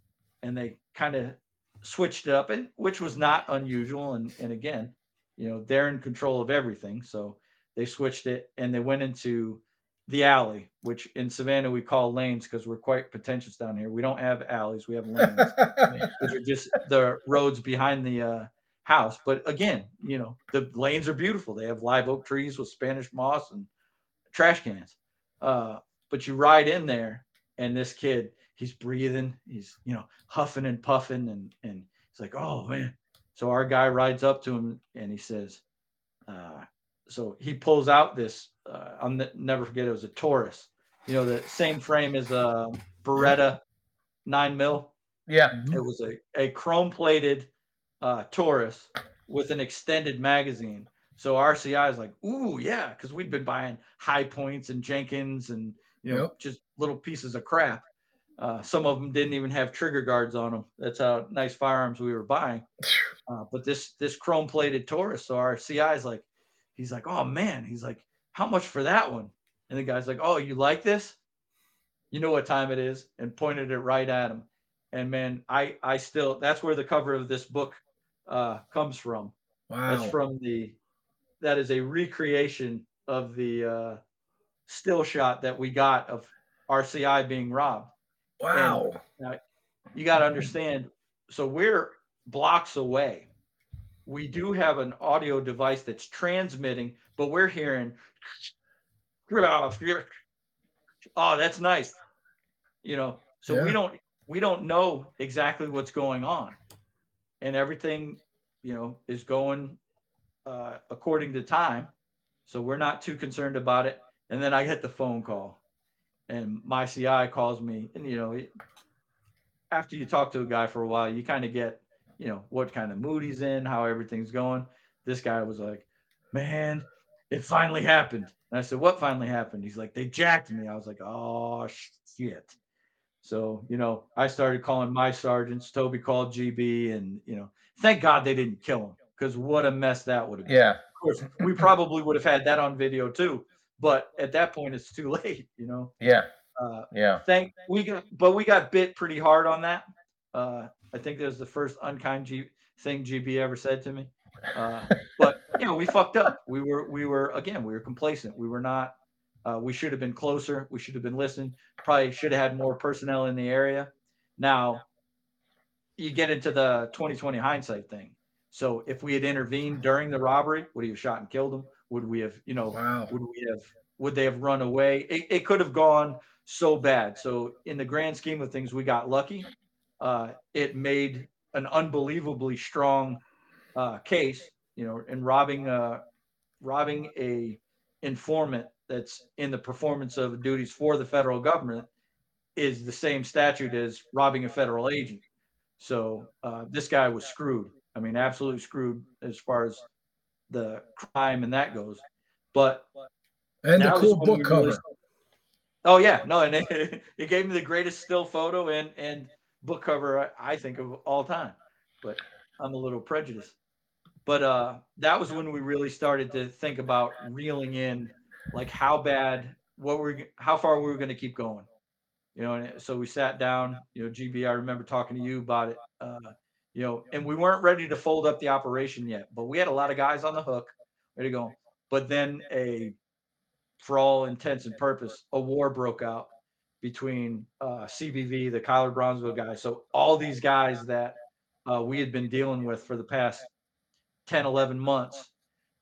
and they kind of switched it up, and which was not unusual. And and again, you know, they're in control of everything, so they switched it, and they went into the alley, which in Savannah we call lanes because we're quite pretentious down here. We don't have alleys, we have lanes, which are just the roads behind the uh, house. But again, you know, the lanes are beautiful. They have live oak trees with Spanish moss and trash cans. Uh, but you ride in there, and this kid, he's breathing, he's you know huffing and puffing, and and he's like, oh man. So our guy rides up to him and he says, uh, so he pulls out this uh, I'll never forget it was a Taurus. You know, the same frame as a Beretta nine mil. Yeah. It was a, a chrome plated uh, Taurus with an extended magazine. So RCI is like, ooh, yeah, because we'd been buying Hi-Points and Jennings and you know yep. just little pieces of crap. Uh, some of them didn't even have trigger guards on them. That's how nice firearms we were buying. Uh, but this this chrome plated Taurus, so our CI is like, he's like, oh man, he's like, how much for that one? And the guy's like, oh, you like this? You know what time it is? And pointed it right at him. And man, I I still that's where the cover of this book uh, comes from. Wow. That's from the that is a recreation of the uh, still shot that we got of RCI being robbed. Wow. And, uh, you got to understand. So we're blocks away. We do have an audio device that's transmitting, but we're hearing oh, that's nice. You know, so yeah. we don't we don't know exactly what's going on, and everything, you know, is going uh, according to time. So we're not too concerned about it. And then I get the phone call, and my CI calls me, and you know, after you talk to a guy for a while, you kind of get, you know, what kind of mood he's in, how everything's going. This guy was like, "Man, it finally happened. And I said, What finally happened? He's like, They jacked me. I was like, Oh, shit. So, you know, I started calling my sergeants. Toby called GB, and, you know, thank God they didn't kill him because what a mess that would have been. Yeah. Of course, we probably would have had that on video too. But at that point, it's too late, you know? Yeah. Uh, yeah. Thank we got, but we got bit pretty hard on that. Uh, I think that was the first unkind G, thing GB ever said to me. Uh, but you know, we fucked up. We were we were again we were complacent. We were not. Uh, we should have been closer. We should have been listening. Probably should have had more personnel in the area. Now, you get into the 2020 hindsight thing. So if we had intervened during the robbery, would he have shot and killed him? Would we have, you know, wow. would we have, would they have run away? It, it could have gone so bad. So in the grand scheme of things, we got lucky. Uh, it made an unbelievably strong uh, case, you know, and robbing uh, robbing a informant that's in the performance of duties for the federal government is the same statute as robbing a federal agent. So uh, this guy was screwed. I mean, absolutely screwed as far as the crime and that goes. But and the cool book cover. Oh yeah, no, and it, it, gave me the greatest still photo and and book cover I think of all time. But I'm a little prejudiced but uh, that was when we really started to think about reeling in like how bad what we're how far we were going to keep going. You know, and so we sat down. You know, GB, I remember talking to you about it. Uh, you know, and we weren't ready to fold up the operation yet, but we had a lot of guys on the hook, ready to go. But then a, for all intents and purpose, a war broke out between uh, CBV, the Cuyler Brownsville guy. So all these guys that uh, we had been dealing with for the past 10, 11 months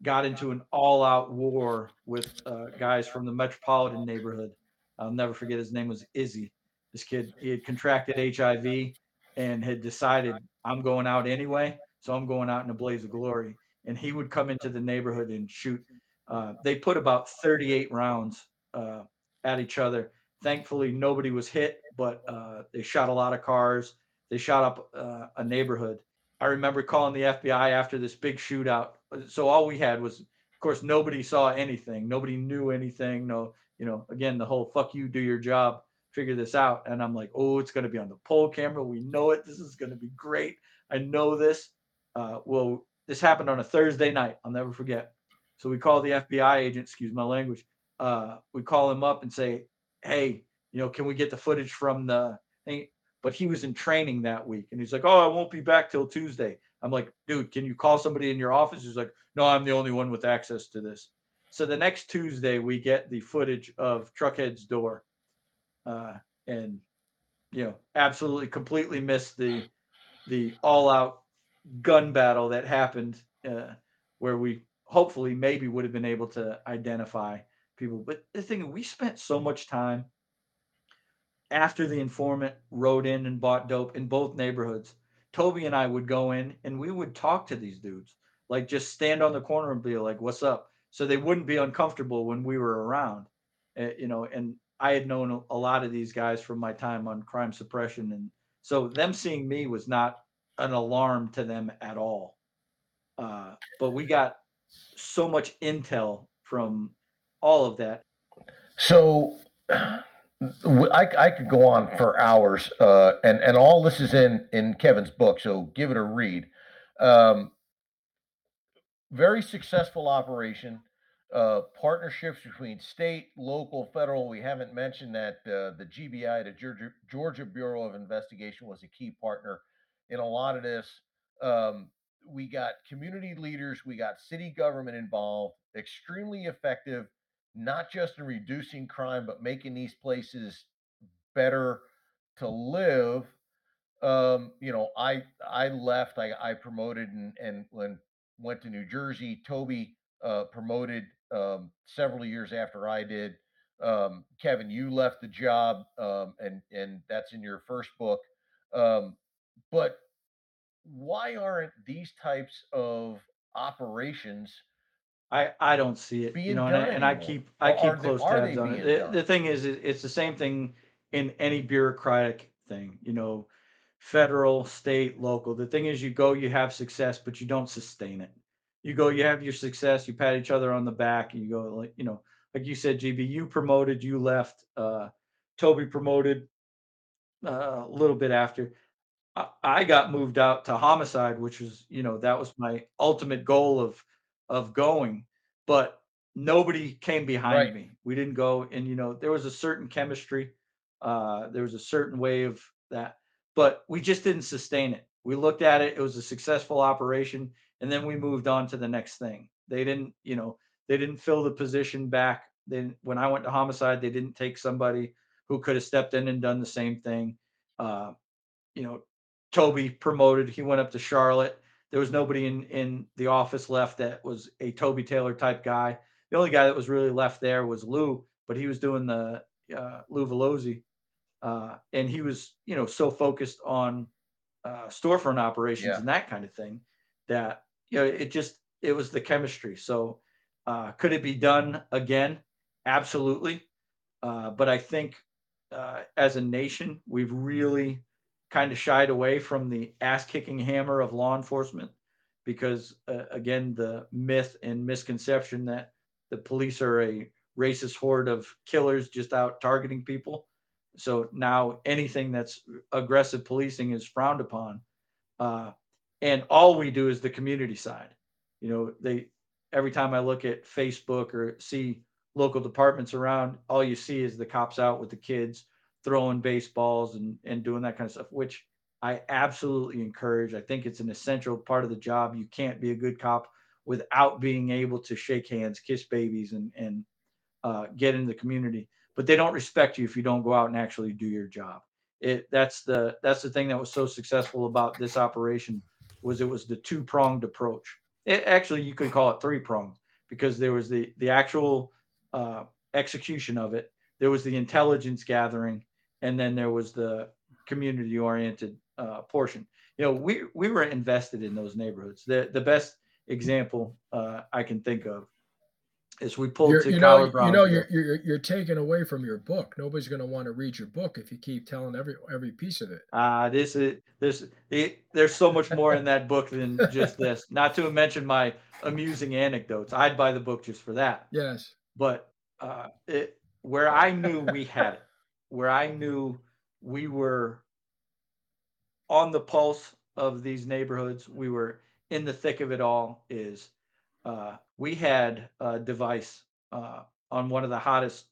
got into an all out war with uh, guys from the metropolitan neighborhood. I'll never forget his name was Izzy. This kid, he had contracted HIV and had decided, I'm going out anyway. So I'm going out in a blaze of glory. And he would come into the neighborhood and shoot. Uh, they put about 38 rounds uh, at each other. Thankfully, nobody was hit, but uh, they shot a lot of cars. They shot up uh, a neighborhood. I remember calling the FBI after this big shootout. So all we had was, of course, nobody saw anything. Nobody knew anything. No, you know, again, the whole fuck you, do your job, figure this out. And I'm like, oh, it's going to be on the pole camera. We know it. This is going to be great. I know this. Uh, well, this happened on a Thursday night. I'll never forget. So we call the FBI agent, excuse my language. Uh, we call him up and say, hey, you know, can we get the footage from the thing? but he was in training that week and he's like, Oh, I won't be back till Tuesday. I'm like, dude, can you call somebody in your office? He's like, No, I'm the only one with access to this. So the next Tuesday, we get the footage of Truckhead's door. Uh, and you know, absolutely completely missed the the all out gun battle that happened uh, where we hopefully maybe would have been able to identify people. But the thing we spent so much time after the informant rode in and bought dope in both neighborhoods, Toby and I would go in and we would talk to these dudes, like just stand on the corner and be like, "What's up?" So they wouldn't be uncomfortable when we were around, uh, you know. And I had known a lot of these guys from my time on crime suppression, and so them seeing me was not an alarm to them at all. Uh, but we got so much intel from all of that. So I, I could go on for hours, uh, and and all this is in in Kevin's book, so give it a read. Um, very successful operation, uh, partnerships between state, local, federal. We haven't mentioned that uh, the GBI, the Georgia, Georgia Bureau of Investigation, was a key partner in a lot of this. Um, we got community leaders, we got city government involved, extremely effective not just in reducing crime, but making these places better to live. Um, you know, I I left, I, I promoted and and went to New Jersey. Toby uh, promoted um, several years after I did. Um, Kevin, you left the job, um, and and that's in your first book. Um, but why aren't these types of operations I, I don't see it, you know, and I, and I keep I keep they- close tabs on it. The, the thing is, it's the same thing in any bureaucratic thing, you know, federal, state, local. The thing is, you go, you have success, but you don't sustain it. You go, you have your success, you pat each other on the back, and you go, like, you know, like you said, GB, you promoted, you left, uh, Toby promoted uh, a little bit after. I, I got moved out to homicide, which was, you know, that was my ultimate goal of of going, but nobody came behind right. me. We didn't go, and you know, there was a certain chemistry, uh, there was a certain way of that, but we just didn't sustain it. We looked at it; it was a successful operation, and then we moved on to the next thing. They didn't, you know, they didn't fill the position back. Then when I went to homicide, they didn't take somebody who could have stepped in and done the same thing. Uh, you know, Toby promoted. He went up to Charlotte there was nobody in in the office left that was a Toby Taylor type guy. The only guy that was really left there was Lou, but he was doing the uh, Lou Velosi, uh, and he was you know so focused on uh, storefront operations yeah. and that kind of thing that you know it just it was the chemistry. So uh, could it be done again? Absolutely, uh, but I think uh, as a nation we've really kind of shied away from the ass kicking hammer of law enforcement because, uh, again, the myth and misconception that the police are a racist horde of killers just out targeting people. So now anything that's aggressive policing is frowned upon. Uh, and all we do is the community side. You know, they every time I look at Facebook or see local departments around, all you see is the cops out with the kids throwing baseballs and, and doing that kind of stuff, which I absolutely encourage. I think it's an essential part of the job. You can't be a good cop without being able to shake hands, kiss babies, and and uh, get into the community. But they don't respect you if you don't go out and actually do your job. It that's the that's the thing that was so successful about this operation was it was the two pronged approach. It, actually, you could call it three pronged because there was the the actual uh, execution of it. There was the intelligence gathering, and then there was the community oriented uh, portion. You know, we we were invested in those neighborhoods. The the best example uh, I can think of is we pulled you're, to you know, you know, you're, you're you're taken away from your book. Nobody's going to want to read your book if you keep telling every every piece of it. Ah, uh, this is this. It, there's so much more in that book than just this. Not to mention my amusing anecdotes. I'd buy the book just for that. Yes. But uh, it, where I knew we had it, where I knew we were on the pulse of these neighborhoods, we were in the thick of it all, is uh, we had a device uh, on one of the hottest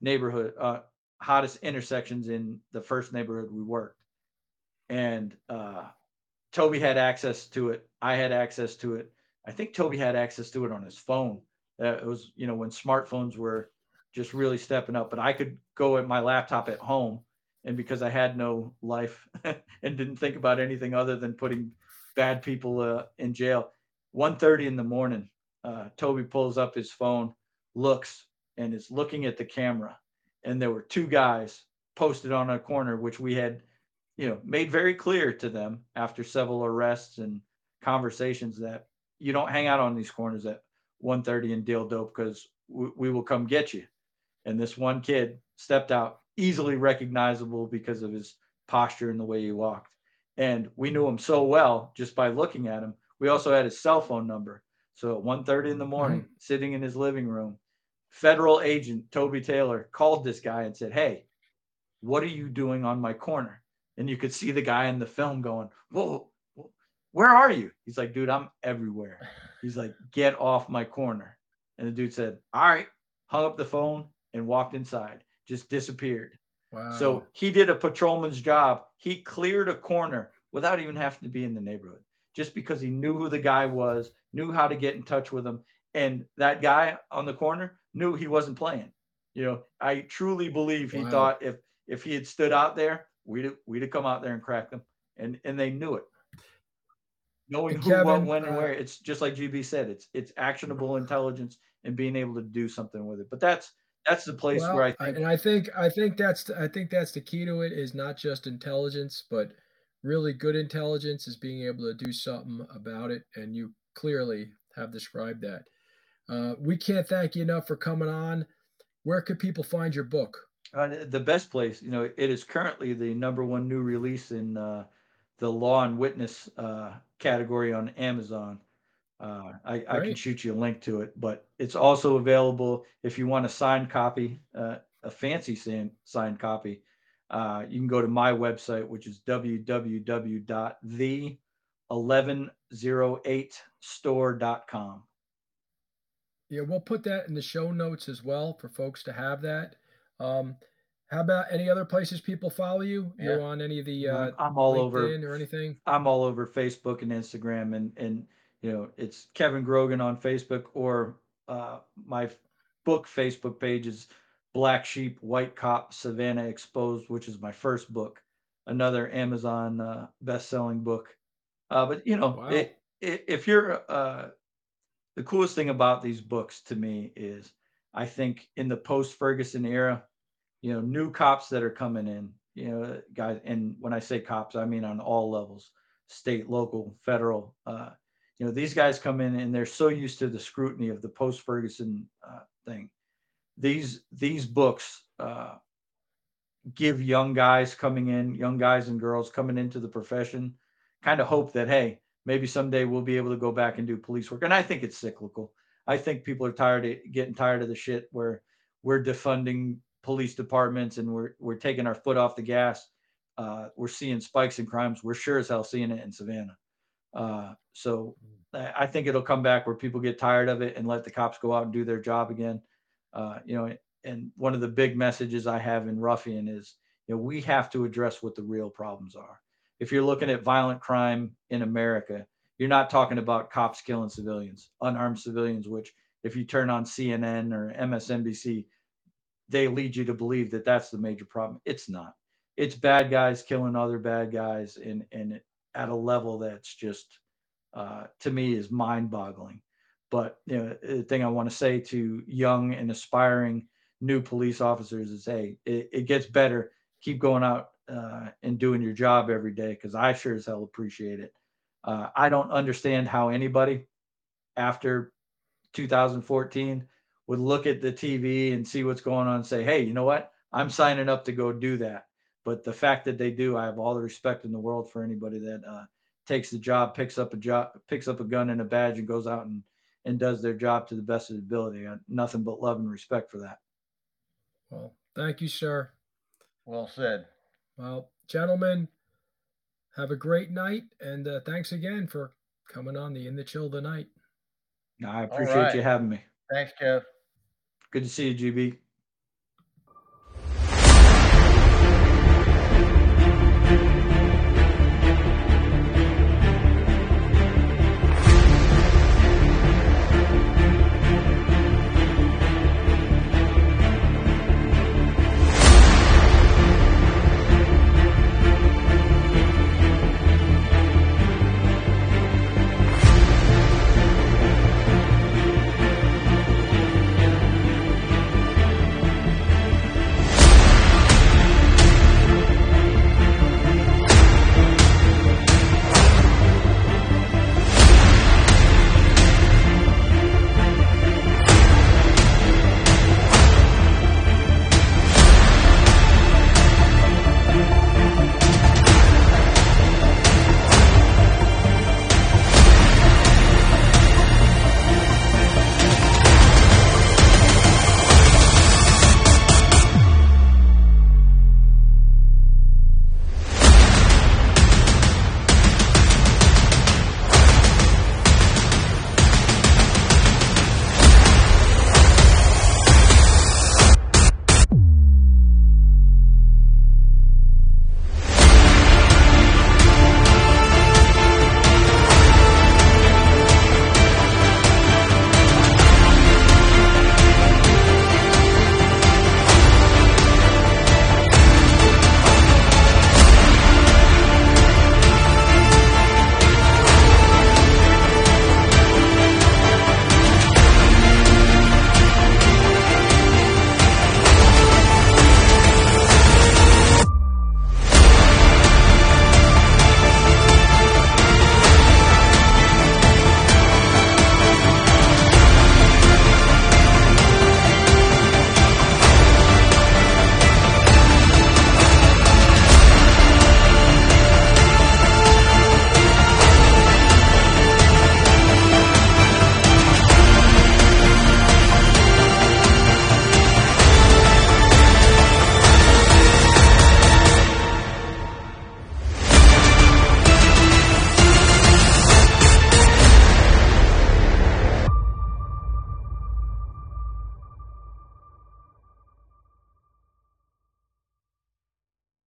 neighborhood, uh, hottest intersections in the first neighborhood we worked, and uh, Toby had access to it. I had access to it. I think Toby had access to it on his phone. It was, you know, when smartphones were just really stepping up. But I could go at my laptop at home, and because I had no life and didn't think about anything other than putting bad people uh, in jail, 1.30 in the morning, uh, Toby pulls up his phone, looks, and is looking at the camera, and there were two guys posted on a corner, which we had, you know, made very clear to them after several arrests and conversations that you don't hang out on these corners at 1.30 and deal dope because we, we will come get you and this one kid stepped out easily recognizable because of his posture and the way he walked. And we knew him so well just by looking at him. We also had his cell phone number. So at 1.30 in the morning, mm-hmm. sitting in his living room, federal agent Toby Taylor called this guy and said, Hey, what are you doing on my corner? And you could see the guy in the film going, Whoa, where are you? He's like, Dude, I'm everywhere. He's like, Get off my corner. And the dude said, All right, hung up the phone, and walked inside, just disappeared. Wow. So he did a patrolman's job. He cleared a corner without even having to be in the neighborhood, just because he knew who the guy was, knew how to get in touch with him. And that guy on the corner knew he wasn't playing. You know, I truly believe he wow. thought if if he had stood out there, we'd we'd have come out there and cracked them. And and they knew it. Knowing who, Kevin, what, when, and uh, where. It's just like GB said. It's it's actionable intelligence and being able to do something with it. But that's that's the place well, where I think, and I think I think that's I think that's the key to it is not just intelligence, but really good intelligence is being able to do something about it, and you clearly have described that. Uh, we can't thank you enough for coming on. Where could people find your book? Uh, the best place, you know, it is currently the number one new release in uh, the law and witness uh, category on Amazon. Uh, I, I, can shoot you a link to it, but it's also available if you want a signed copy, uh, a fancy signed copy. Uh, you can go to my website, which is www.the1108store.com. Yeah, we'll put that in the show notes as well for folks to have that. Um, how about any other places people follow you? Yeah. You're on any of the uh, I'm all LinkedIn over or anything. I'm all over Facebook and Instagram and and you know, it's Kevin Grogan on Facebook or uh, my book Facebook page is Black Sheep, White Cop, Savannah Exposed, which is my first book, another Amazon uh, best-selling book. Uh, but you know, wow. it, it, if you're uh, the coolest thing about these books to me is I think in the post Ferguson era, you know, new cops that are coming in, you know, guys, and when I say cops, I mean on all levels, state, local, federal. Uh, you know these guys come in and they're so used to the scrutiny of the post Ferguson uh, thing. These these books uh, give young guys coming in, young guys and girls coming into the profession, kind of hope that hey, maybe someday we'll be able to go back and do police work. And I think it's cyclical. I think people are tired of getting tired of the shit where we're defunding police departments and we're we're taking our foot off the gas. Uh, we're seeing spikes in crimes. We're sure as hell seeing it in Savannah. Uh, so I think it'll come back where people get tired of it and let the cops go out and do their job again. Uh, you know, and one of the big messages I have in Ruffian is, you know, we have to address what the real problems are. If you're looking at violent crime in America, you're not talking about cops killing civilians, unarmed civilians, which if you turn on CNN or MSNBC, they lead you to believe that that's the major problem. It's not. It's bad guys killing other bad guys, and and at a level that's just uh, to me is mind-boggling. But you know, the thing I want to say to young and aspiring new police officers is, hey, it, it gets better. Keep going out uh, and doing your job every day because I sure as hell appreciate it. Uh, I don't understand how anybody after 2014 would look at the TV and see what's going on and say, hey, you know what? I'm signing up to go do that. But the fact that they do, I have all the respect in the world for anybody that uh, takes the job, picks up a job, picks up a gun and a badge, and goes out and and does their job to the best of their ability. I nothing but love and respect for that. Well, thank you, sir. Well said. Well, gentlemen, have a great night, and uh, thanks again for coming on the In the Chill of the Night. I appreciate right. you having me. Thanks, Jeff. Good to see you, GB.